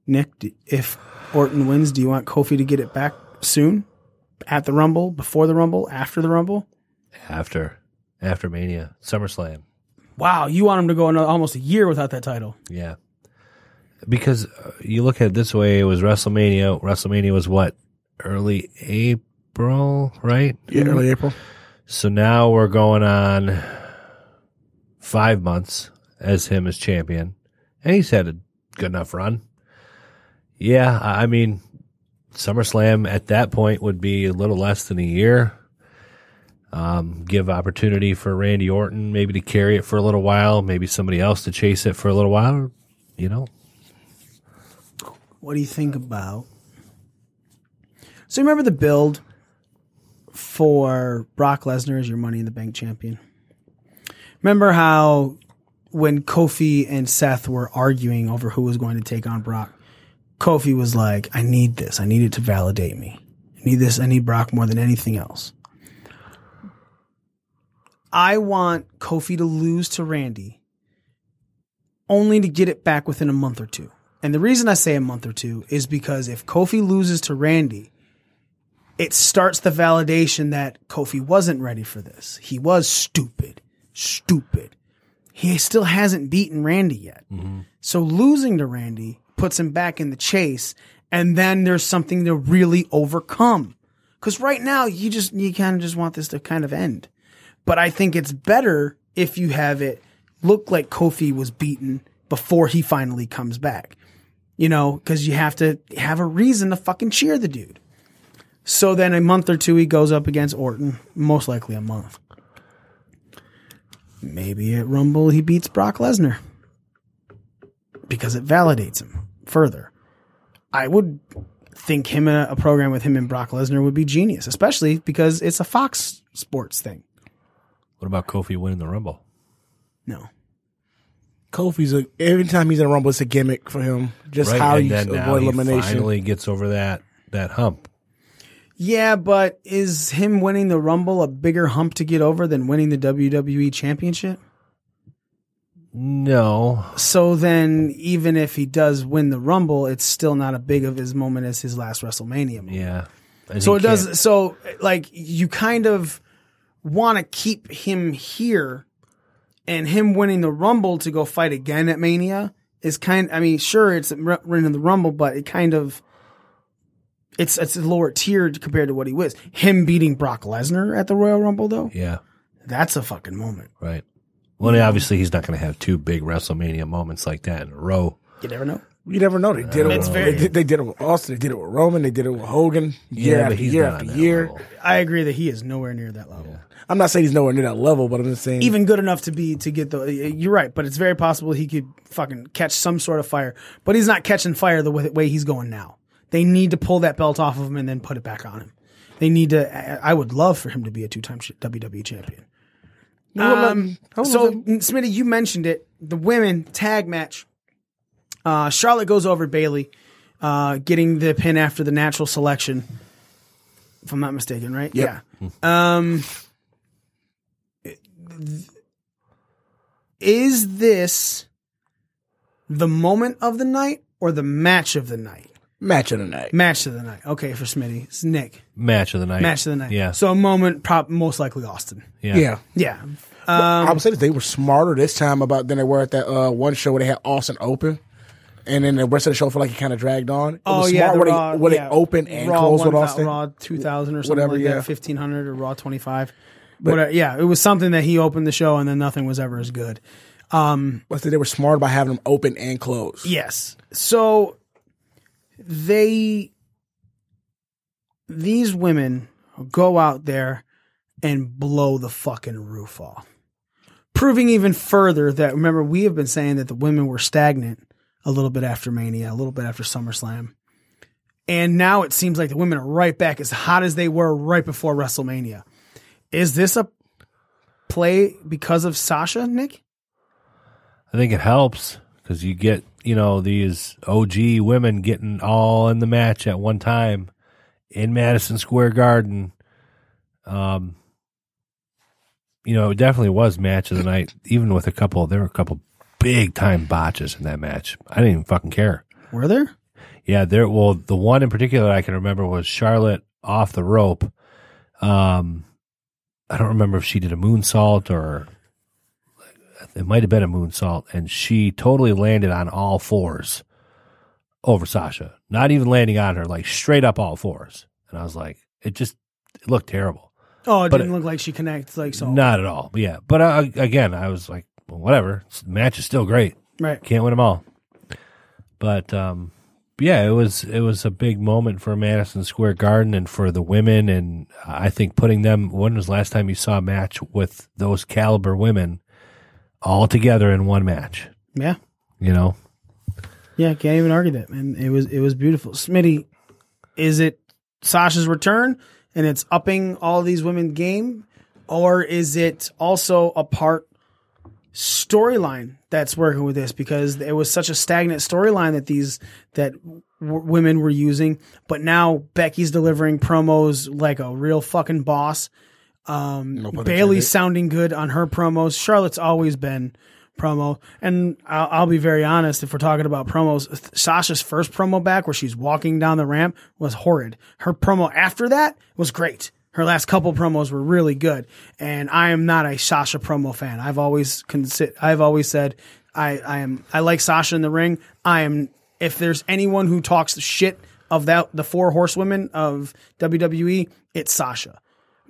Nick, if Orton wins, do you want Kofi to get it back soon? At the Rumble, before the Rumble, after the Rumble? After. After Mania. SummerSlam. Wow, you want him to go another, almost a year without that title. Yeah. Because uh, you look at it this way, it was WrestleMania. WrestleMania was what? Early April, right? Yeah, early April. So now we're going on five months as him as champion. And he's had a good enough run. Yeah, I I mean, SummerSlam at that point would be a little less than a year. Um, give opportunity for Randy Orton maybe to carry it for a little while, maybe somebody else to chase it for a little while. You know, What do you think about? So remember the build for Brock Lesnar as your Money in the Bank champion. Remember how when Kofi and Seth were arguing over who was going to take on Brock, Kofi was like, "I need this. I need it to validate me. I need this. I need Brock more than anything else." I want Kofi to lose to Randy only to get it back within a month or two. And the reason I say a month or two is because if Kofi loses to Randy, it starts the validation that Kofi wasn't ready for this. He was stupid, stupid. He still hasn't beaten Randy yet. Mm-hmm. So losing to Randy puts him back in the chase, and then there's something to really overcome. Because right now, you just you kind of just want this to kind of end. But I think it's better if you have it look like Kofi was beaten before he finally comes back. you know, because you have to have a reason to fucking cheer the dude. So then a month or two, he goes up against Orton, most likely a month. Maybe at Rumble, he beats Brock Lesnar because it validates him further. I would think him in a, a program with him and Brock Lesnar would be genius, especially because it's a Fox Sports thing. What about Kofi winning the Rumble? No. Kofi's a every time he's in a rumble, it's a gimmick for him. Just how and you then now avoid he elimination. finally gets over that that hump. Yeah, but is him winning the Rumble a bigger hump to get over than winning the WWE Championship? No, So then, even if he does win the Rumble, it's still not a big of his moment as his last WrestleMania moment. yeah. And So it does. can't- So like you kind of want to keep him here, and him winning the Rumble to go fight again at Mania is kind. I mean, sure, it's winning the Rumble, but it kind of it's it's a lower tier compared to what he was. Him beating Brock Lesnar at the Royal Rumble, though, Yeah, that's a fucking moment. right. Well, obviously he's not going to have two big WrestleMania moments like that in a row. You never know. You never know. They did it. It's With, very- they, did, they did it with Austin. They did it with Roman. They did it with Hogan. Year Yeah, after but he's year not after on that year. level. I agree that he is nowhere near that level. I'm not saying he's nowhere near that level, but I'm just saying. even good enough to be to get the. You're right, but it's very possible he could fucking catch some sort of fire. But he's not catching fire the way, way he's going now. They need to pull that belt off of him and then put it back on him. They need to. I I would love for him to be a two time WWE champion. Um, so Smitty, you mentioned it. The women tag match. Uh, Charlotte goes over Bayley, uh, getting the pin after the natural selection. If I'm not mistaken, right? Yep. Yeah. Um, is this the moment of the night or the match of the night? Match of the night. Match of the night. Okay, for Smitty, it's Nick. Match of the night. Match of the night. Yeah. So a moment, prop, most likely Austin. yeah. Yeah. Yeah. I would say that they were smarter this time about than they were at that uh, one show where they had Austin open. And then the rest of the show felt like it kind of dragged on. It Oh was yeah, smart the where, Raw, they, where yeah. they opened and Raw closed with Austin. Raw two thousand or something Whatever, like yeah. that, fifteen hundred or Raw twenty five. Whatever. Yeah, it was something that he opened the show and then nothing was ever as good. But they were smart about having them open and close. Yes. So they these women go out there and blow the fucking roof off. Proving even further that remember we have been saying that the women were stagnant a little bit after Mania, a little bit after SummerSlam. And now it seems like the women are right back as hot as they were right before WrestleMania. Is this a play because of Sasha, Nick? I think it helps because you get you know these OG women getting all in the match at one time in Madison Square Garden. Um, you know, it definitely was match of the night. Even with a couple, there were a couple big time botches in that match. I didn't even fucking care. Were there? Yeah, there. Well, the one in particular I can remember was Charlotte off the rope. Um, I don't remember if she did a moonsault or it might have been a moonsault, and she totally landed on all fours over Sasha. Not even landing on her, like straight up all fours. And I was like, it just it looked terrible. Oh, it But didn't it- look like she connects like so. Not at all. Yeah, but uh, again, I was like, well, whatever. The match is still great. Right. Can't win them all. But um, yeah, it was it was a big moment for Madison Square Garden and for the women, and I think putting them. When was the last time you saw a match with those caliber women all together in one match? Yeah. You know, Yeah, can't even argue that, man. It was it was beautiful. Smitty, is it Sasha's return and it's upping all these women game, or is it also a part storyline that's working with this because it was such a stagnant storyline that these that w- women were using, but now Becky's delivering promos like a real fucking boss. Um, Bayley's intended. sounding good on her promos. Charlotte's always been promo, and I'll, I'll be very honest. If we're talking about promos, Sasha's first promo back where she's walking down the ramp was horrid. Her promo after that was great. Her last couple promos were really good, and I am not a Sasha promo fan. I've always consi- I've always said I, I am I like Sasha in the ring. I am if there's anyone who talks shit of that the four horsewomen of WWE, it's Sasha.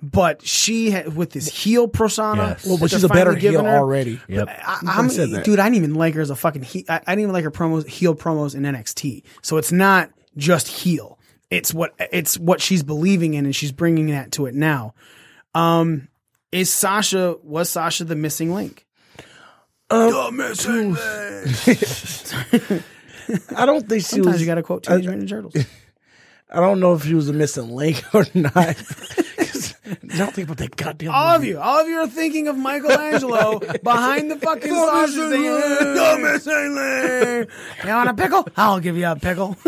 But she had, with this heel persona. Yes. Well, but she's a better finally heel her, already. Yep. I, I'm, said that. dude, I didn't even like her as a fucking heel. I, I didn't even like her promos, heel promos in NXT. So it's not just heel. It's what it's what she's believing in, and she's bringing that to it now. Um, is Sasha was Sasha the missing link? Um, *laughs* I don't think she Sometimes was. you got to quote Teenage Mutant Turtles. *laughs* I don't know if she was a missing link or not. *laughs* 'Cause I don't think about that goddamn. All of you, all of you are thinking of Michelangelo *laughs* *laughs* behind the fucking sausage thing. The missing link. You want a pickle? I'll give you a pickle. *laughs*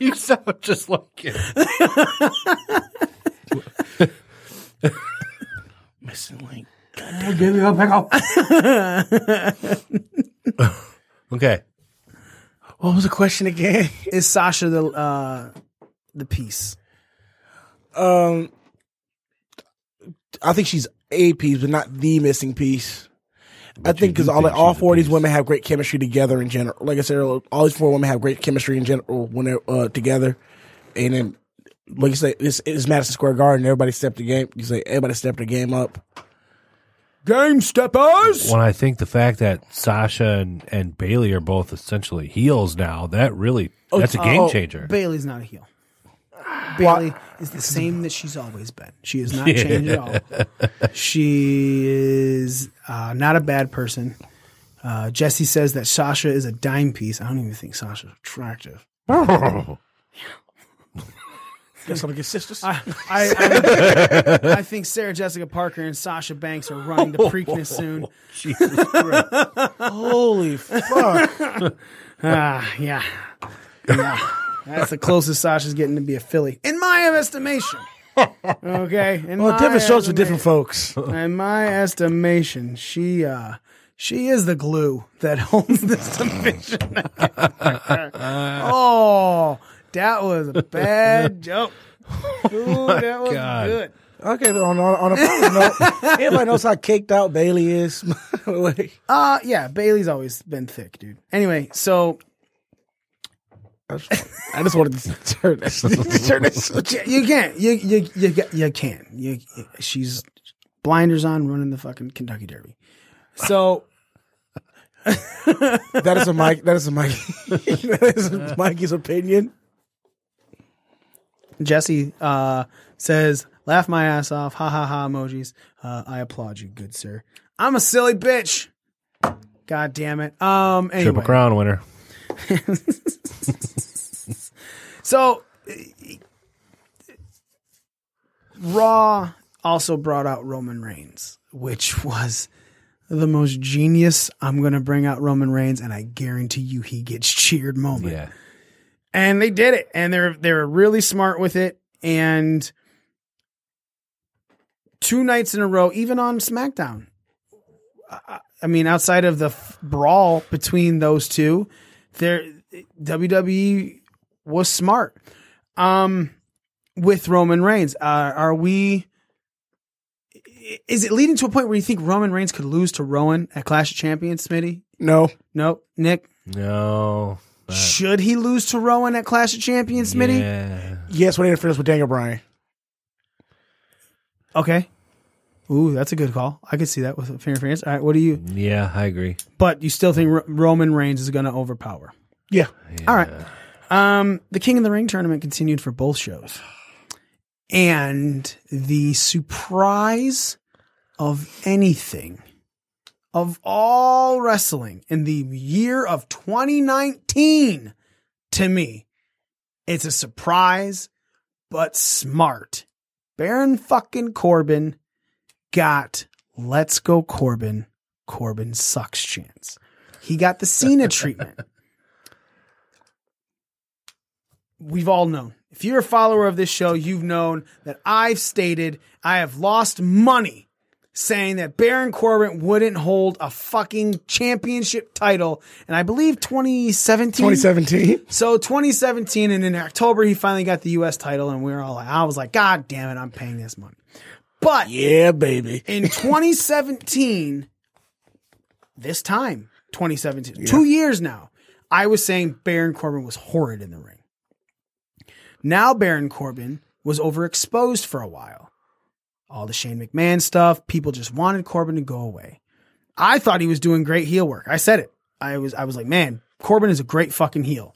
You sound just like him. missing link. I'll give you a pickle. Okay. What was the question again? Is Sasha the uh the piece? Um, I think she's a piece, but not the missing piece. I think because all think all four of these women have great chemistry together in general. Like I said, all these four women have great chemistry in general when they're uh, together. And then, like you say, it's, it's Madison Square Garden. Everybody stepped the game. You say everybody stepped the game up. Game steppers. When I think the fact that Sasha and, and Bayley are both essentially heels now, that really that's a game oh, changer. Bayley's not a heel. *sighs* Bayley is the same that she's always been. She has not changed at all. *laughs* She is uh, not a bad person. Uh, Jesse says that Sasha is a dime piece. I don't even think Sasha's attractive. *laughs* Guess I'm gonna get sisters. I, I, I, I think Sarah Jessica Parker and Sasha Banks are running to Preakness *laughs* soon. Jesus Christ. Holy fuck! Ah, yeah. Yeah. That's the closest Sasha's getting to be a Philly, in my estimation. Okay. In Well, different strokes for different folks. In my estimation, she uh she is the glue that *laughs* holds this division. *laughs* oh, that was a bad *laughs* joke. Ooh, that was God. good. Okay, but on on, on a positive note, everybody knows how caked out Bayley is. Like, Uh yeah, Bayley's always been thick, dude. Anyway, so I just, I just wanted to *laughs* turn this. *laughs* turn this. you can't. You you you you can. You, she's blinders on, running the fucking Kentucky Derby. So *laughs* That is a Mike. That is a Mike. that is Mikey's opinion. Jesse uh, says, "Laugh my ass off, ha ha ha emojis. Uh, I applaud you, good sir. I'm a silly bitch. God damn it. Um. Anyway, Triple Crown winner. *laughs* So Raw also brought out Roman Reigns, which was the most genius. I'm going to bring out Roman Reigns, and I guarantee you he gets cheered moment. Yeah. and they did it and they're they're really smart with it and two nights in a row even on smackdown I- i mean outside of the f- brawl between those two there wwe was smart um with roman reigns uh, are we is it leading to a point where you think roman reigns could lose to rowan at clash of champions smitty No, no, nick No. not- should he lose to rowan at clash of champions smitty Yeah. yes, when they interference with Daniel Bryan. Okay. Ooh, that's a good call. I could see that with fair interference. All right, what do you? Yeah, I agree. But you still think Ro- Roman Reigns is going to overpower? Yeah, All right. Um, the King of the Ring tournament continued for both shows, and the surprise of anything of all wrestling in the year of 2019 to me, it's a surprise, but smart. Baron fucking Corbin got Let's Go Corbin, Corbin sucks chance. He got the Cena *laughs* treatment. We've all known. If you're a follower of this show, you've known that I've stated I have lost money saying that Baron Corbin wouldn't hold a fucking championship title. And I believe 2017. 2017. So 2017, and in October, he finally got the U.S. title, and we were all like, I was like, God damn it, I'm paying this money. But Yeah, baby. in *laughs* 2017, this time, 2017, two years now, I was saying Baron Corbin was horrid in the ring. Now Baron Corbin was overexposed for a while. all the Shane McMahon stuff. People just wanted Corbin to go away. I thought he was doing great heel work. I said it. I was I was like, man, Corbin is a great fucking heel.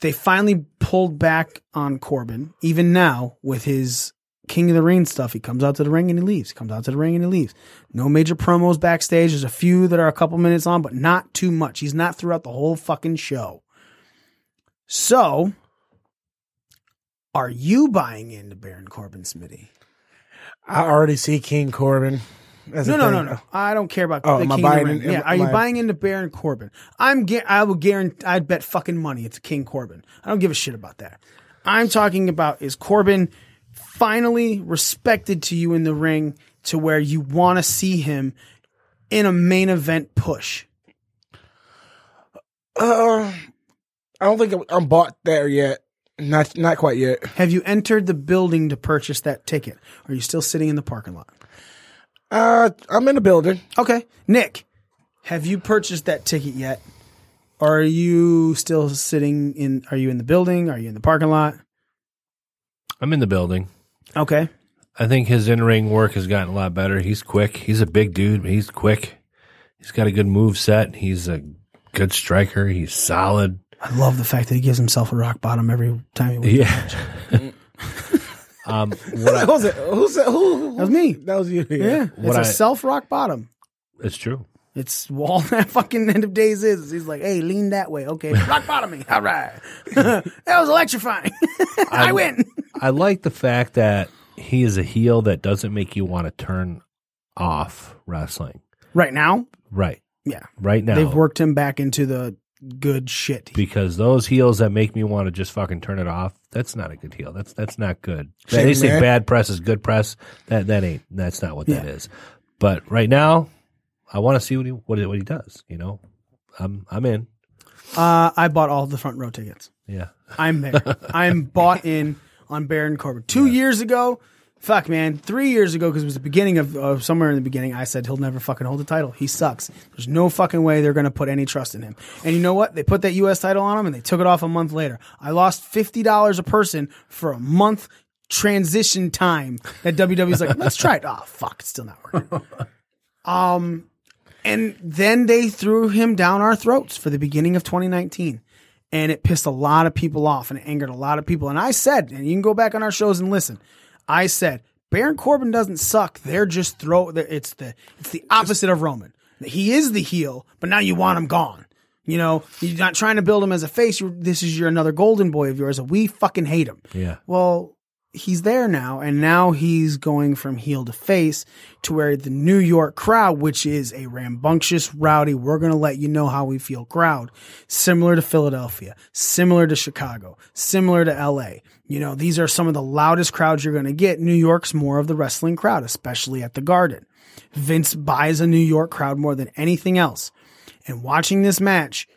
They finally pulled back on Corbin, even now with his King of the Ring stuff. He comes out to the ring and he leaves. Comes out to the ring and he leaves. No major promos backstage. There's a few that are a couple minutes on, but not too much. He's not throughout the whole fucking show. So, are you buying into Baron Corbin, Smitty? I already see King Corbin. as No, no, no, no. I don't care about Oh, the King of the buying Ring. in- Yeah, are you buying into Baron Corbin? I'm. I will guarantee. I'd bet fucking money it's King Corbin. I don't give a shit about that. I'm talking about is Corbin finally respected to you in the ring to where you want to see him in a main event push. Uh, I don't think I'm- I'm bought there yet. Not not quite yet. Have you entered the building to purchase that ticket? Or are you still sitting in the parking lot? Uh, I'm in the building. Okay, Nick, have you purchased that ticket yet? Are you still sitting in? Are you in the building? Are you in the parking lot? I'm in the building. Okay. I think his in ring work has gotten a lot better. He's quick. He's a big dude, but he's quick. He's got a good move set. He's a good striker. He's solid. I love the fact that he gives himself a rock bottom every time he wins. Yeah. *laughs* um, what I, Who's it? Who's it? Who? That was me. That was you. Yeah, What it's a I- self rock bottom. it's true. It's all *laughs* that fucking end of days is. He's like, hey, lean that way. Okay, rock bottom me. All right. *laughs* that was electrifying. I win. I like the fact that he is a heel that doesn't make you want to turn off wrestling. Right now, Right. yeah. Right now. They've worked him back into the good shit. because those heels that make me want to just fucking turn it off, that's not a good heel. That's that's not good. They say bad press is good press. That that ain't that's not what that Yeah. is. But right now, I want to see what he what he, what he does. You know, I'm I'm in. Uh, I bought all the front row tickets. Yeah. I'm there. *laughs* I'm bought in on Baron Corbin. Two years ago, fuck man, three years ago, because it was the beginning of uh, somewhere in the beginning, I said he'll never fucking hold the title. He sucks. There's no fucking way they're gonna put any trust in him. And you know what? They put that U.S. title on him, and they took it off a month later. I lost fifty dollars a person for a month transition time. That WWE's like, let's try it. Oh fuck, it's still not working. *laughs* Um, and then they threw him down our throats for the beginning of 2019. And it pissed a lot of people off and it angered a lot of people. And I said, and you can go back on our shows and listen. I said, Baron Corbin doesn't suck. They're just throw. It's the it's the opposite of Roman. He is the heel, but now you want him gone. You know, you're not trying to build him as a face. You're, this is your another golden boy of yours, and we fucking hate him. Yeah. Well, he's there now, and now he's going from heel to face to where the New York crowd, which is a rambunctious, rowdy, we're going to let you know how we feel crowd, similar to Philadelphia, similar to Chicago, similar to LA. You know, these are some of the loudest crowds you're going to get. New York's more of the wrestling crowd, especially at the Garden. Vince buys a New York crowd more than anything else. And watching this match,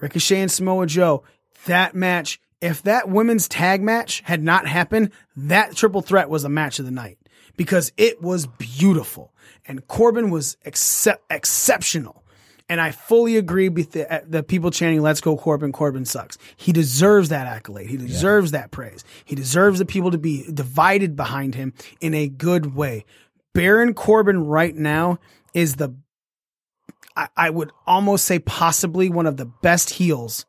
Ricochet and Samoa Joe, that match, if that women's tag match had not happened, that triple threat was a match of the night because it was beautiful. And Corbin was excep- exceptional. And I fully agree with the, uh, the people chanting, let's go Corbin, Corbin sucks. He deserves that accolade. He deserves that praise. He deserves the people to be divided behind him in a good way. Baron Corbin right now is the I, I would almost say possibly one of the best heels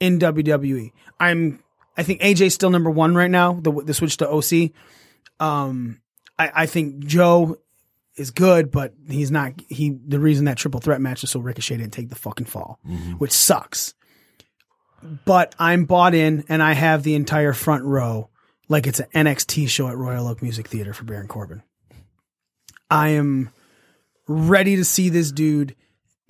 in WWE. I'm I think AJ's still number one right now. The the switch to OC. Um, I, I think Joe is good, but he's not. He the reason that triple threat match is so Ricochet didn't take the fucking fall, which sucks. But I'm bought in, and I have the entire front row like it's an NXT show at Royal Oak Music Theater for Baron Corbin. I am ready to see this dude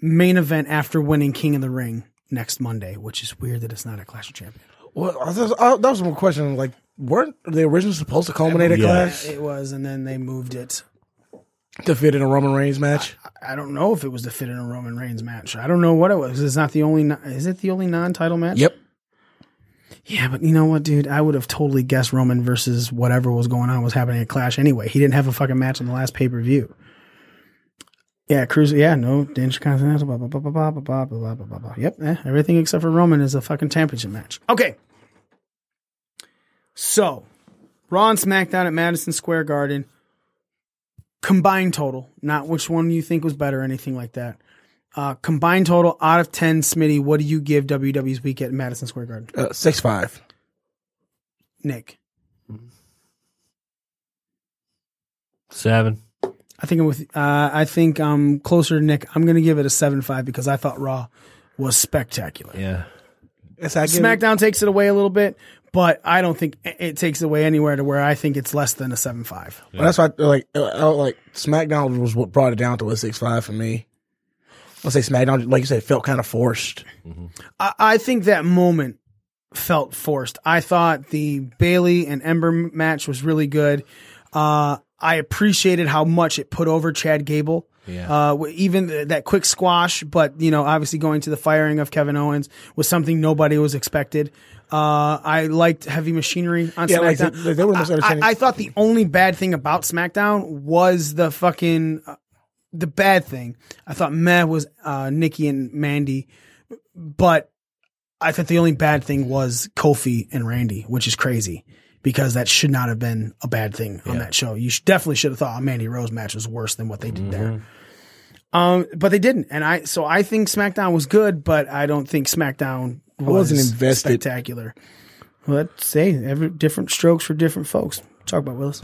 main event after winning King of the Ring next Monday, which is weird that it's not a Clash of Champions. Well, I was- I- that was one question. Like, weren't they originally supposed to culminate at Yeah. Clash It was, and then they moved it. to fit in a Roman Reigns match? I don't know if it was to fit in a Roman Reigns match. I don't know what it was. It's not the only. non- Is it the only non-title match? Yep. Yeah, but you know what, dude? I would have totally guessed Roman versus whatever was going on was happening at Clash anyway. He didn't have a fucking match in the last pay per view. Yeah, Cruz. Yeah, no, Danish Continental. Blah blah blah blah blah blah blah blah blah blah blah. Yep, eh, everything except for Roman is a fucking championship match. Okay. So, Raw and SmackDown at Madison Square Garden. combined total, not which one you think was better or anything like that. Uh, combined total out of 10, Smitty, what do you give WWE's week at Madison Square Garden? Uh, six five. Nick. Seven. I think I'm with. Uh, I think I'm closer to Nick. I'm going to give it a seven five because I thought Raw was spectacular. Yeah. Yes, I give it- SmackDown takes it away a little bit, but I don't think it- it takes away anywhere to where I think it's less than a seven five. Well, that's why, like, uh, uh, like SmackDown was what brought it down to a six five for me. I'll say SmackDown, like you said, felt kind of forced. I, I think that moment felt forced. I thought the Bayley and Ember match was really good. Uh, I appreciated how much it put over Chad Gable. Yeah. Uh, even th- that quick squash, but you know, obviously going to the firing of Kevin Owens was something nobody was expected. Uh, I liked Heavy Machinery on Yeah, like, SmackDown. they- they were I- misunderstanding- I, I thought the only bad thing about SmackDown was the fucking uh, the bad thing. I thought Meh was uh, Nikki and Mandy, but I thought the only bad thing was Kofi and Randy, which is crazy because that should not have been a bad thing on that show. You should, definitely should have thought a Mandy Rose match was worse than what they did there. Um, but they didn't, and I so I think SmackDown was good, but I don't think SmackDown was wasn't invested. spectacular. Well, let's say every different strokes for different folks. Talk about Willis.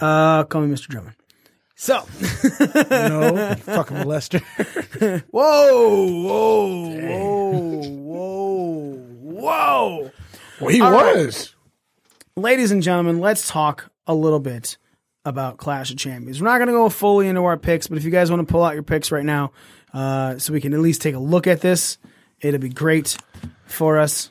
Uh, call me Mr. Drummond. So, *laughs* No, fucking molester. *laughs* whoa, whoa, whoa, whoa, whoa. well, he All right. was. ladies and gentlemen, let's talk a little bit about Clash of Champions. We're not going to go fully into our picks, but if you guys want to pull out your picks right now, uh, so we can at least take a look at this, it'll be great for us.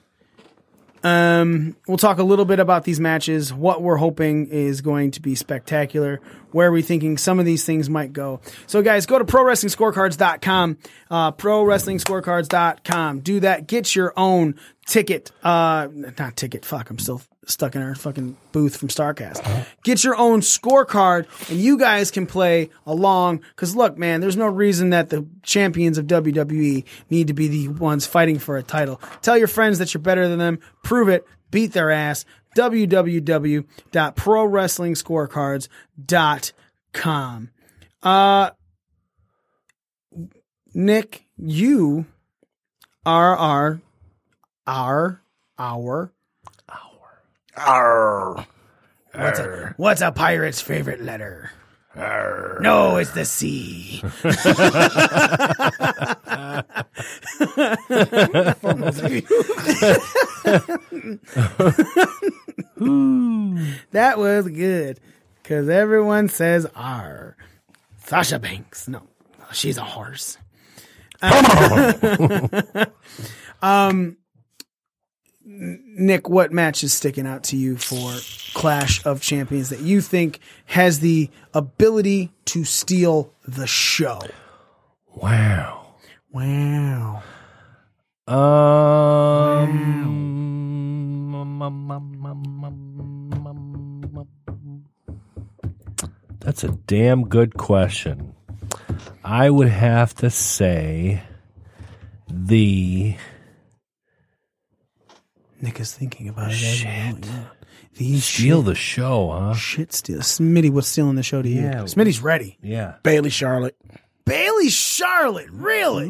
Um, we'll talk a little bit about these matches, what we're hoping is going to be spectacular, where we're thinking some of these things might go. So guys, go to ProWrestlingScorecards.com, uh, ProWrestlingScorecards.com. Do that. Get your own ticket, uh, not ticket, fuck, I'm still stuck in our fucking booth from Starrcast. Get your own scorecard and you guys can play along. Cause look, man, there's no reason that the champions of WWE need to be the ones fighting for a title. Tell your friends that you're better than them. Prove it. Beat their ass. www.prowrestlingscorecards.com. Uh, Nick, you are our, our, our, Arr. What's a, what's a pirate's favorite letter? No, it's the C. *laughs* that was good because everyone says R. Sasha Banks. No, she's a horse. *laughs* um, Nick, what match is sticking out to you for Clash of Champions that you think has the ability to steal the show? Wow. Wow. Um, that's a damn good question. I would have to say the Nick is thinking about it. as we Shit. go. These steal shit, the show, huh? shit steal. Smitty, what's stealing the show to you? Yeah. Smitty's ready. Yeah. Bayley Charlotte. Bayley Charlotte, really?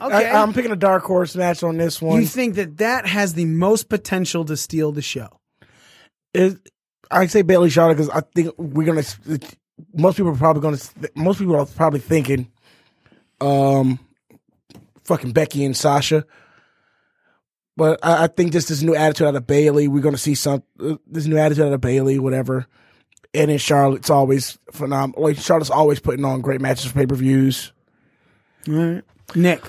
Okay. I, I'm picking a dark horse match on this one. you think that that has the most potential to steal the show? It, I say Bayley Charlotte because I think we're gonna. Most people are probably gonna. Most people are probably thinking, um, fucking Becky and Sasha. But I, I think just this new attitude out of Bayley, we're gonna see some uh, this new attitude out of Bayley, whatever. And then Charlotte's always phenomenal. Like Charlotte's always putting on great matches for pay per views. All right. Nick,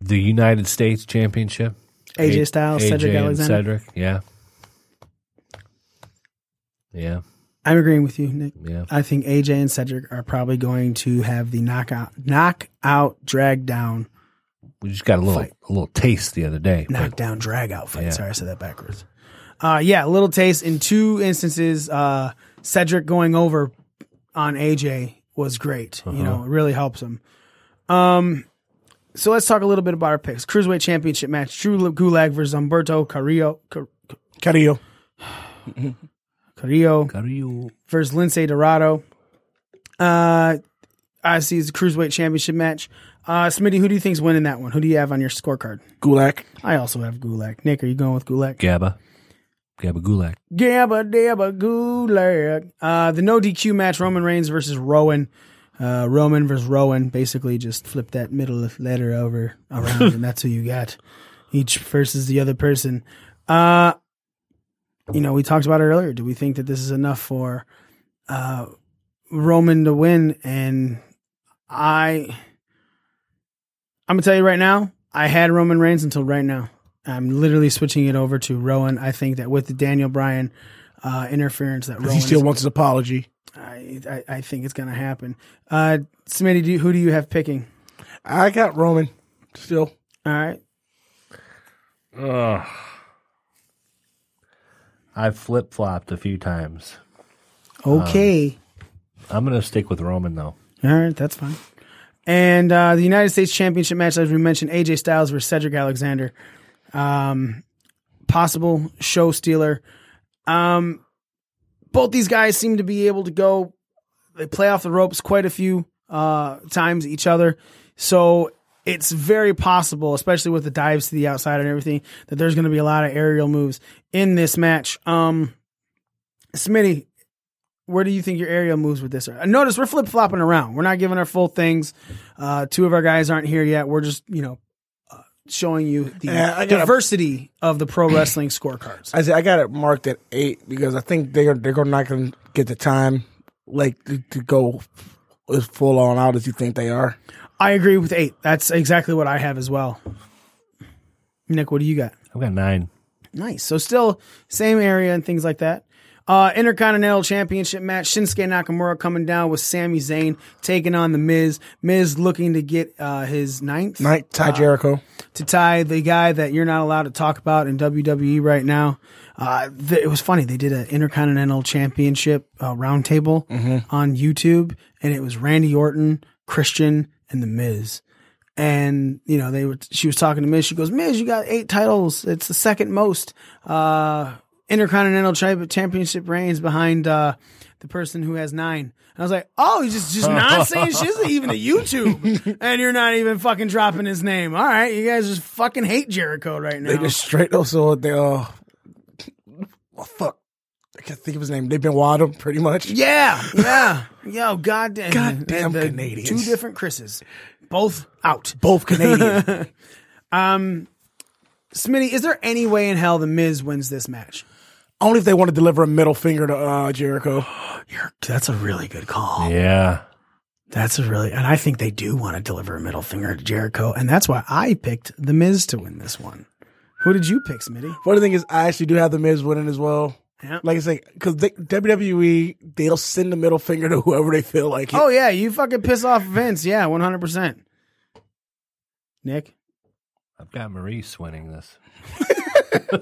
The United States Championship. AJ A- Styles, AJ Cedric Alexander. Cedric, yeah. Yeah. I'm agreeing with you, Nick. Yeah. I think AJ and Cedric are probably going to have the knockout, knockout, drag down, We just got a little Fight. a little taste the other day. but- knockdown, drag out fight. Yeah. Sorry, I said that backwards. Uh, yeah, a little taste in two instances. Uh, Cedric going over on AJ was great. You know, it really helps him. Um, so let's talk a little bit about our picks. Cruiserweight Championship match: Drew Gulak versus Humberto Carrillo. Car- Carrillo. *sighs* Carrillo Carrillo. versus Lince Dorado. Uh, I see it's a cruiserweight championship match. Uh, Smitty, who do you think's winning that one? Who do you have on your scorecard? Gulak. I also have Gulak. Nick, are you going with Gulak? Gabba. Gabba Gulak. Gabba dabba Gulak. Uh, the no DQ match: Roman Reigns versus Rowan. Uh, Roman versus Rowan. Basically, just flip that middle letter over around, and that's who you got. Each versus the other person. Uh, you know, we talked about it earlier. Do we think that this is enough for uh, Roman to win? And I, I'm gonna tell you right now, I had Roman Reigns until right now. I'm literally switching it over to Rowan. I think that with the Daniel Bryan uh, interference, that Rowan He still wants his apology. I, I I think it's gonna happen. Uh, Smitty, do you, who do you have picking? I got Roman still. All right, Ugh. I've flip flopped a few times. okay, I'm going to stick with Roman, though. all right, that's fine. And uh, the United States Championship match, as we mentioned, AJ Styles versus Cedric Alexander. Um, possible show stealer. Um, both these guys seem to be able to go. They play off the ropes quite a few uh, times each other, so it's very possible, especially with the dives to the outside and everything, that there's going to be a lot of aerial moves in this match. Um, Smitty, where do you think your aerial moves with this are? Notice we're flip flopping around. We're not giving our full things. Uh, two of our guys aren't here yet. We're just you know uh, showing you the Yeah, I gotta- diversity of the pro wrestling scorecards. I said I got it marked at eight because I think they're they're gonna- not going to get the time like to, to go as full on out as you think they are. I agree with eight. That's exactly what I have as well. Nick, what do you got? I've got nine. Nice. So still same area and things like that. Uh, Intercontinental Championship match: Shinsuke Nakamura coming down with Sami Zayn taking on the Miz. Miz looking to get uh, his ninth Night Ty Jericho. to tie the guy that you're not allowed to talk about in WWE right now. Uh, th- it was funny. They did an Intercontinental Championship uh, roundtable on YouTube, and it was Randy Orton, Christian, and The Miz. And you know, they were. She was talking to Miz. She goes, "Miz, you got eight titles. It's the second most uh, Intercontinental Championship reigns behind uh, the person who has nine. And I was like, "Oh, he's just just not *laughs* saying shit even to YouTube, and you're not even fucking dropping his name. All right, you guys just fucking hate Jericho right now. They just straight also they uh oh, fuck. I can't think of his name. They've been Wadham pretty much. Yeah, *laughs* yeah, yo, goddamn, Goddamn the Canadians. Two different Chris's, both out. Both Canadian. *laughs* Um, Smitty, is there any way in hell the Miz wins this match? Only if they want to deliver a middle finger to uh, Jericho. *gasps* You're, that's a really good call. Yeah. That's a really, and I think they do want to deliver a middle finger to Jericho, and that's why I picked the Miz to win this one. Who did you pick, Smitty? Funny thing is, I actually do have the Miz winning as well. Yeah. Like I say, because WWE they'll send the middle finger to *laughs* whoever they feel like. It. Oh yeah, you fucking piss off Vince. Yeah, one hundred percent. Nick, I've got Maryse winning this. *laughs*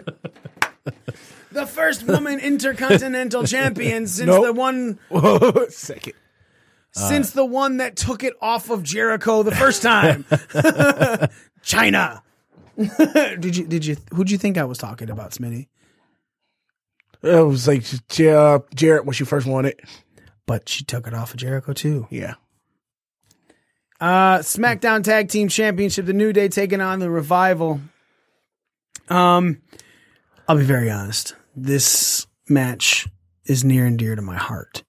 the first woman *laughs* intercontinental champion since Nope. the one *laughs* Second. since the one that took it off of Jericho the first time. *laughs* Chyna. did you did you who'd you think I was talking about, Smitty? It was like uh, Jarrett when she first won it. But she took it off of Jericho too. Yeah. Uh SmackDown Tag Team Championship, the New Day taking on the Revival. Um I'll be very honest. This match is near and dear to my heart.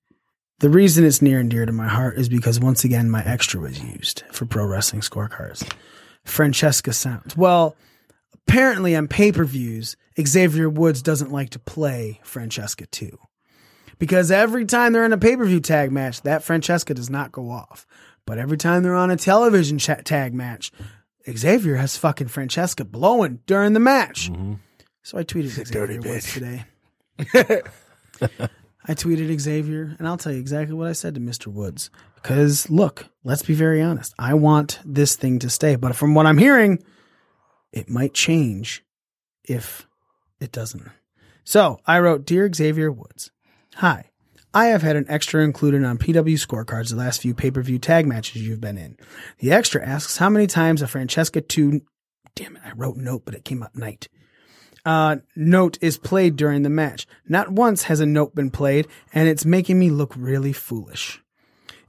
The reason it's near and dear to my heart is because once again my extra was used for pro wrestling scorecards. Francesca Sounds. Well, apparently on pay-per-views, Xavier Woods doesn't like to play Francesca too. Because every time they're in a pay-per-view tag match, that Francesca does not go off. But every time they're on a television tag match, Xavier has fucking Francesca blowing during the match. Mm-hmm. So I tweeted Xavier dirty Woods today. *laughs* I tweeted Xavier, and I'll tell you exactly what I said to Mr. Woods. Because look, let's be very honest. I want this thing to stay, but from what I'm hearing, it might change if it doesn't. So I wrote, Dear Xavier Woods, Hi. I have had an extra included on PW scorecards the last few pay per view tag matches you've been in. The extra asks how many times a Francesca 2. Damn it, I wrote note, but it came up night. Uh, note is played during the match. Not once has a note been played, and it's making me look really foolish.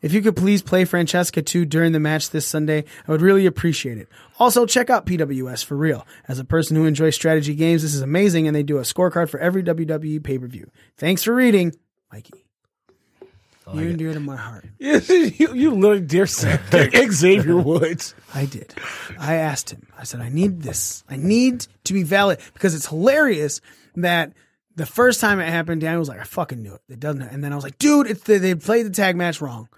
If you could please play Francesca 2 during the match this Sunday, I would really appreciate it. Also, check out PWS for real. As a person who enjoys strategy games, this is amazing, and they do a scorecard for every WWE pay per view. Thanks for reading, Mikey. Oh, Near and dear to my heart. *laughs* you, you literally dear *laughs* Xavier Woods. I did. I asked him. I said, I need this. I need to be valid because it's hilarious that the first time it happened, Daniel was like, I fucking knew it. It doesn't. And then I was like, dude, it's the, they played the tag match wrong.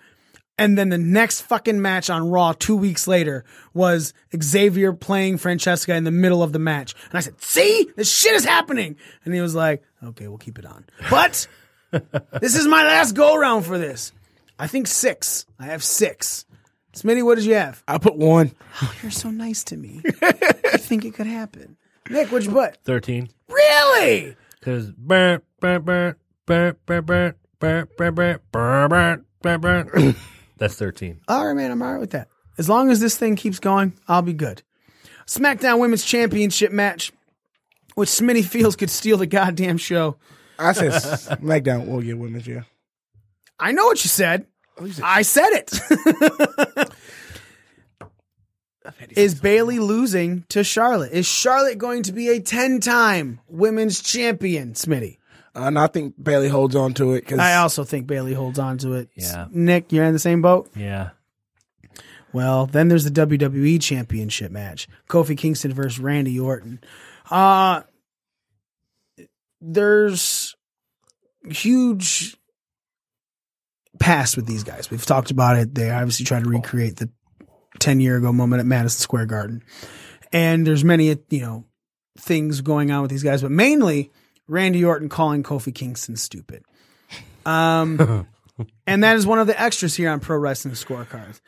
And then the next fucking match on Raw two weeks later was Xavier playing Francesca in the middle of the match. And I said, see, this shit is happening. And he was like, okay, we'll keep it on. But this is my last go round for this. I think six. I have six. Smitty, what did you have? I put one. Oh, you're so nice to me. I think it could happen. Nick, what'd you put? 13. Really? Because that's 13. All right, man. I'm all right with that. As long as this thing keeps going, I'll be good. SmackDown Women's Championship match, which Smitty feels could steal the goddamn show. I said SmackDown will get women's, yeah. I know what you said. I said it. *laughs* Is Bayley losing to Charlotte? Is Charlotte going to be a 10 time women's champion, Smitty? Uh, and I think Bayley holds on to it because I also think Bayley holds on to it. Yeah. Nick, you're in the same boat? Yeah. Well, then there's the WWE Championship match: Kofi Kingston versus Randy Orton. Uh there's huge past with these guys. We've talked about it. They obviously try to recreate the 10 year ago moment at Madison Square Garden. And there's many, you know, things going on with these guys, but mainly Randy Orton calling Kofi Kingston stupid. Um, *laughs* and that is one of the extras here on Pro Wrestling Scorecards.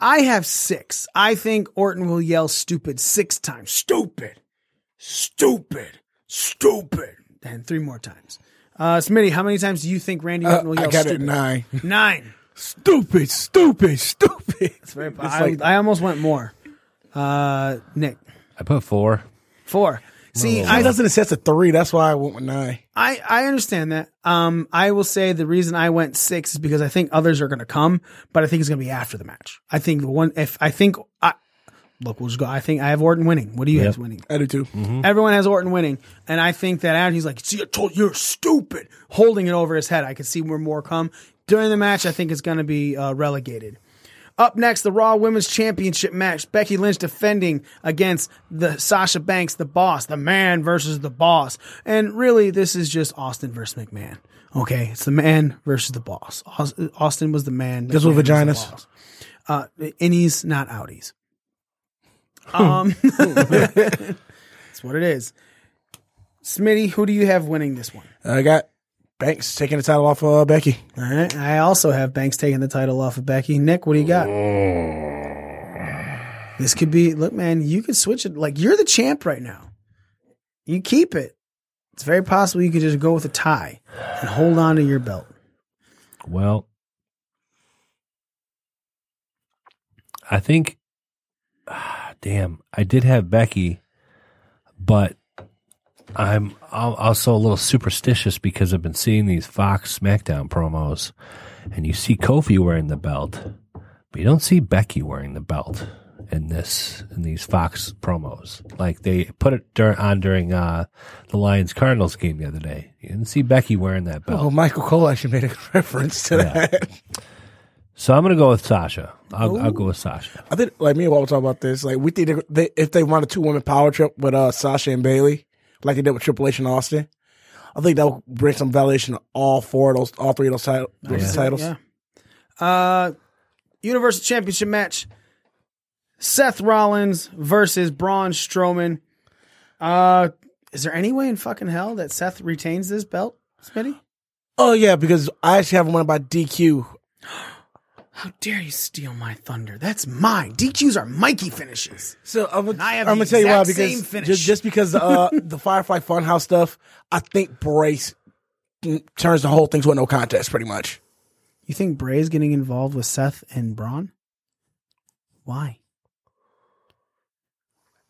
I have six. I think Orton will yell stupid six times. Stupid, stupid, stupid. And three more times. Uh, Smitty, how many times do you think Randy uh, Orton will I yell got stupid? it nine. Nine. Stupid, stupid, stupid. It's very, I, I almost went more. Uh, Nick, I put four. four. See, I I, doesn't assess a three. That's why I went with nine. I, I understand that. Um, I will say the reason I went six is because I think others are going to come, but I think it's going to be after the match. I think the one, if I think, I, look, we'll just go. I think I have Orton winning. What do you Yep. have winning? I do too. Everyone has Orton winning, and I think that after he's like, "See, I told you, you're stupid," holding it over his head. I could see where more come during the match. I think it's going to be uh, relegated. Up next, the Raw Women's Championship match: Becky Lynch defending against the Sasha Banks, the Boss, the Man versus the Boss. And really, this is just Austin versus McMahon. Okay, it's the Man versus the Boss. Austin was the man. Just with McMahon was vaginas? the boss. Uh, innies, not outies. Um, *laughs* *laughs* that's what it is. Smitty, who do you have winning this one? I got Banks taking the title off uh, Becky. All right. I also have Banks taking the title off of Becky. Nick, what do you got? This could be, look, man, you could switch it. Like, you're the champ right now. You keep it. It's very possible you could just go with a tie and hold on to your belt. Well, I think, ah, damn, I did have Becky, but I'm also a little superstitious because I've been seeing these Fox SmackDown promos, and you see Kofi wearing the belt, but you don't see Becky wearing the belt in this in these Fox promos. Like they put it dur- on during uh, the Lions Cardinals game the other day. You didn't see Becky wearing that belt. Oh, Michael Cole actually made a *laughs* reference to Yeah. that. So I'm gonna go with Sasha. I'll, I'll go with Sasha. I think, like me and Walt were talking about this. Like we think they, they, if they run a two woman power trip with uh, Sasha and Bayley, like they did with Triple H and Austin, I think that will bring some validation to all four of those, all three of those, tit- those Yeah. titles. Yeah. Uh, Universal Championship match: Seth Rollins versus Braun Strowman. Uh, is there any way in fucking hell that Seth retains this belt, Smitty? Oh yeah, because I actually have one by DQ. *gasps* How dare you steal my thunder? That's mine. DQs are Mikey finishes. So I'm gonna, I have I'm gonna tell you why because just, just because uh, *laughs* the Firefly Funhouse stuff, I think Brace turns the whole thing to a no contest, pretty much. You think Bray's getting involved with Seth and Braun? Why?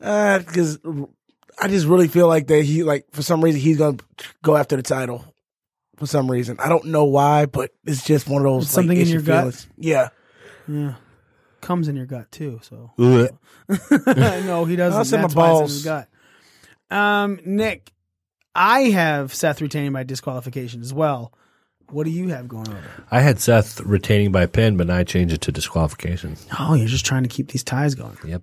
Because I just really feel like that he like for some reason he's gonna go after the title. For some reason, I don't know why, but it's just one of those It's something like, in itchy your gut? Yeah, Yeah. Comes in your gut too, so *laughs* no, he doesn't. I'll say my That's why it's in balls. his gut. Um, Nick, I have Seth retaining by disqualification as well. What do you have going on? I had Seth retaining by pin, but now I changed it to disqualification. Oh, you're just trying to keep these ties going. Yep.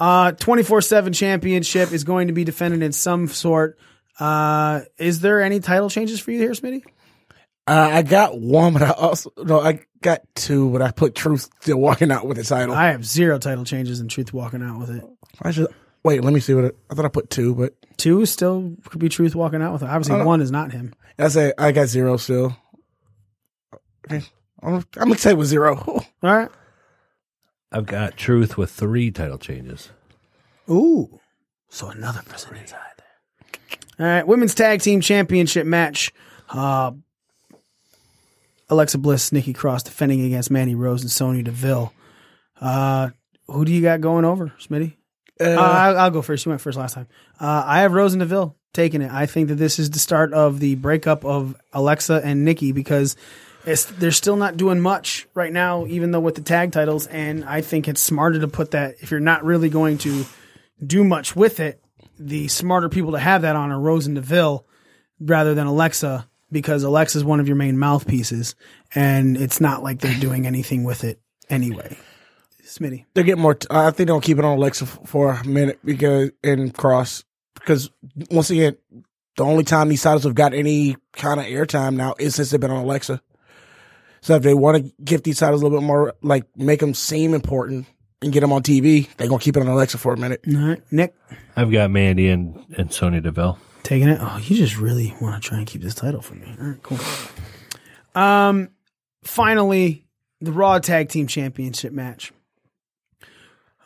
Uh, 24-7 championship is going to be defended in some sort. Uh, is there any title changes for you here, Smitty? uh, I got one, but I also no, I got two, but I put Truth still walking out with the title. I, I have zero title changes and Truth walking out with it. I should wait. Let me see what it, I thought. I put two, but Two still could be Truth walking out with it. Obviously, Uh, one is not him. I say I got zero still. Okay, I'm, I'm excited with zero. *laughs* All right. I've got Truth with three title changes. Ooh. So another person inside there. All right. Women's Tag Team Championship match. Uh, Alexa Bliss, Nikki Cross defending against Mandy Rose and Sonya Deville. Uh, who do you got going over, Smitty? Uh, I'll, I'll go first. You went first last time. Uh, I have Rose and Deville taking it. I think that this is the start of the breakup of Alexa and Nikki because it's, they're still not doing much right now, even though with the tag titles. And I think it's smarter to put that if you're not really going to do much with it, the smarter people to have that on are Rose and Deville rather than Alexa because Alexa is one of your main mouthpieces, and it's not like they're doing anything with it anyway. Smitty. They're getting more. T- I think they'll keep it on Alexa for a minute because in Cross because once again, the only time these titles have got any kind of airtime now is since they've been on Alexa. So if they want to give these titles a little bit more, like make them seem important and get them on TV, they're gonna keep it on Alexa for a minute. All right, Nick I've got Mandy and, and Sonya Deville. taking it. Oh, you just really want to try and keep this title for me. All right, cool. Um, finally, the Raw Tag Team Championship match.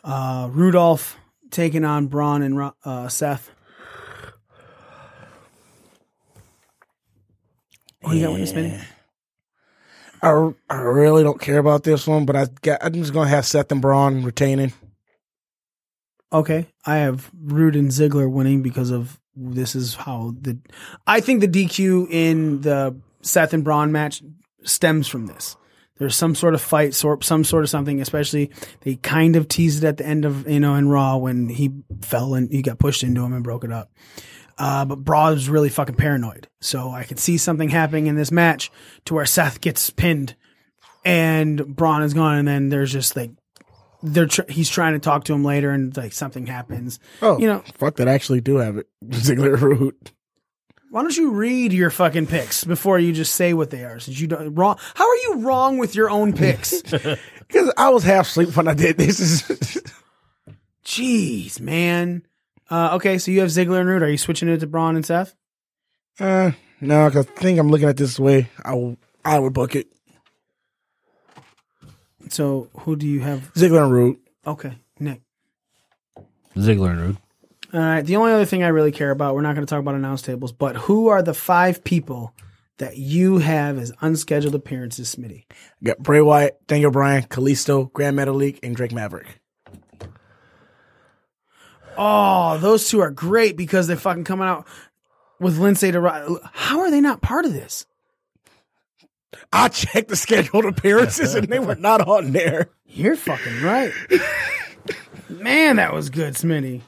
Uh, Rudolph taking on Braun and uh, Seth. Oh, you got one, Smitty? I, I really don't care about this one, but I got, I'm just gonna have Seth and Braun retaining. Okay, I have Roode and Ziggler winning because of this is how the I think the DQ in the Seth and Braun match stems from this. There's some sort of fight, sort some sort of something. Especially they kind of teased it at the end of you know in Raw when he fell and he got pushed into him and broke it up. Uh, but Braun was really fucking paranoid, so I could see something happening in this match to where Seth gets pinned and Braun is gone, and then there's just like they're tr- he's trying to talk to him later, and like something happens. Oh, You know- fuck that! I actually do have it. *laughs* Ziggler root. Why don't you read your fucking picks before you just say what they are? Since you don't wrong, how are you wrong with your own picks? *laughs* Because I was half asleep when I did this. *laughs* Jeez, man. Uh, okay, so you have Ziggler and Root. Are you switching it to Braun and Seth? uh, no, 'cause I think I'm looking at this way. I w- I would book it. So who do you have? Ziggler and Root. Okay, Nick. Ziggler and Roode. All right. The only other thing I really care about, we're not going to talk about announce tables, but who are the five people that you have as unscheduled appearances, Smitty? I Got Bray Wyatt, Daniel Bryan, Kalisto, Grand Metalik, and Drake Maverick. Oh, those two are great because they're fucking coming out with Lince to. How are they not part of this? I checked the scheduled appearances and they were not on there. You're fucking right. Man, that was good, Smitty.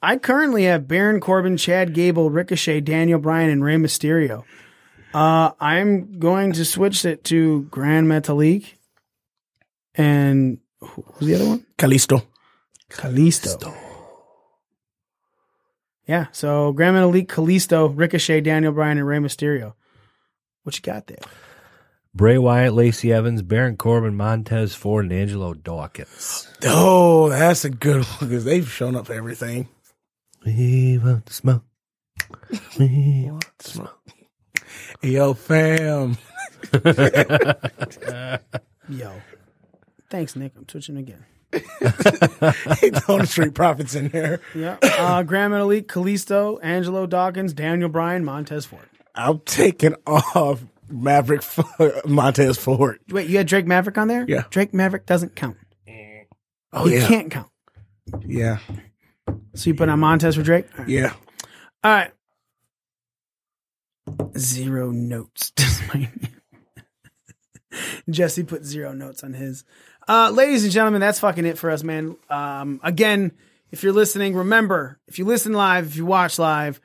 I currently have Baron Corbin, Chad Gable, Ricochet, Daniel Bryan, and Rey Mysterio. Uh, I'm going to switch it to Grand Metalik and who's the other one? Kalisto. Kalisto. Yeah, so Grand Metalik, Kalisto, Ricochet, Daniel Bryan, and Rey Mysterio. What you got there? Bray Wyatt, Lacey Evans, Baron Corbin, Montez Ford, and Angelo Dawkins. Oh, that's a good one because they've shown up for everything. We want to smoke. We want to smoke. Yo, fam. *laughs* Yo. Thanks, Nick. I'm switching again. The street profits in there. Yeah. Uh, Grand Metalik, Kalisto, Angelo Dawkins, Daniel Bryan, Montez Ford. I'm taking off Maverick F- Montez Ford. Wait, you had Drake Maverick on there? Yeah. Drake Maverick doesn't count. Oh he yeah, can't count. yeah. So you put on Montez for Drake? All right. Yeah. All right. Zero notes. *laughs* *laughs* Jesse put zero notes on his. Uh, ladies and gentlemen, that's fucking it for us, man. Um, again, if you're listening, remember, if you listen live, if you watch live,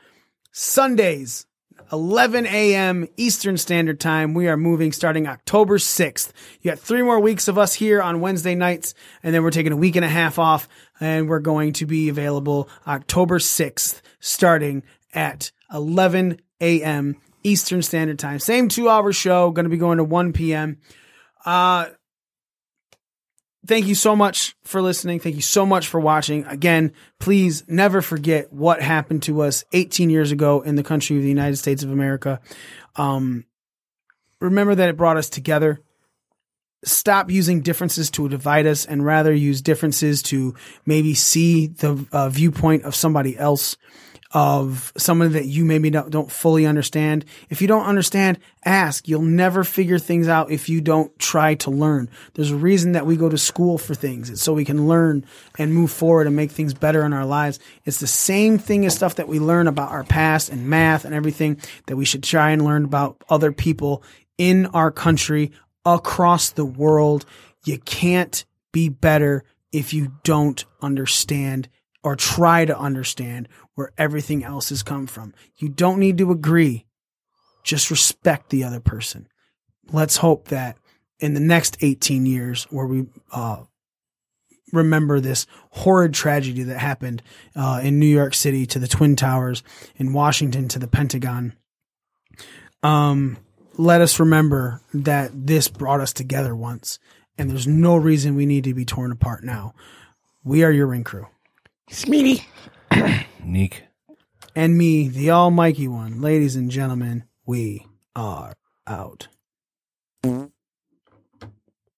Sundays, 11 a.m. Eastern Standard Time. We are moving starting October 6th. You got three more weeks of us here on Wednesday nights, and then we're taking a week and a half off, and we're going to be available October 6th starting at 11 a.m. Eastern Standard Time. Same two hour show, going to be going to 1 p.m. Uh, thank you so much for listening. Thank you so much for watching. Again, please never forget what happened to us 18 years ago in the country of the United States of America. Um, remember that it brought us together. Stop using differences to divide us and rather use differences to maybe see the uh, viewpoint of somebody else of someone that you maybe don't, don't fully understand. If you don't understand, ask. You'll never figure things out if you don't try to learn. There's a reason that we go to school for things. It's so we can learn and move forward and make things better in our lives. It's the same thing as stuff that we learn about our past and math and everything that we should try and learn about other people in our country, across the world. You can't be better if you don't understand or try to understand where everything else has come from. You don't need to agree. Just respect the other person. Let's hope that in the next 18 years where we, uh, remember this horrid tragedy that happened, uh, in New York City to the Twin Towers, in Washington to the Pentagon. Um, let us remember that this brought us together once and there's no reason we need to be torn apart now. We are your ring crew. Smeety. *coughs* Neek. And me, the almighty one. Ladies and gentlemen, we are out.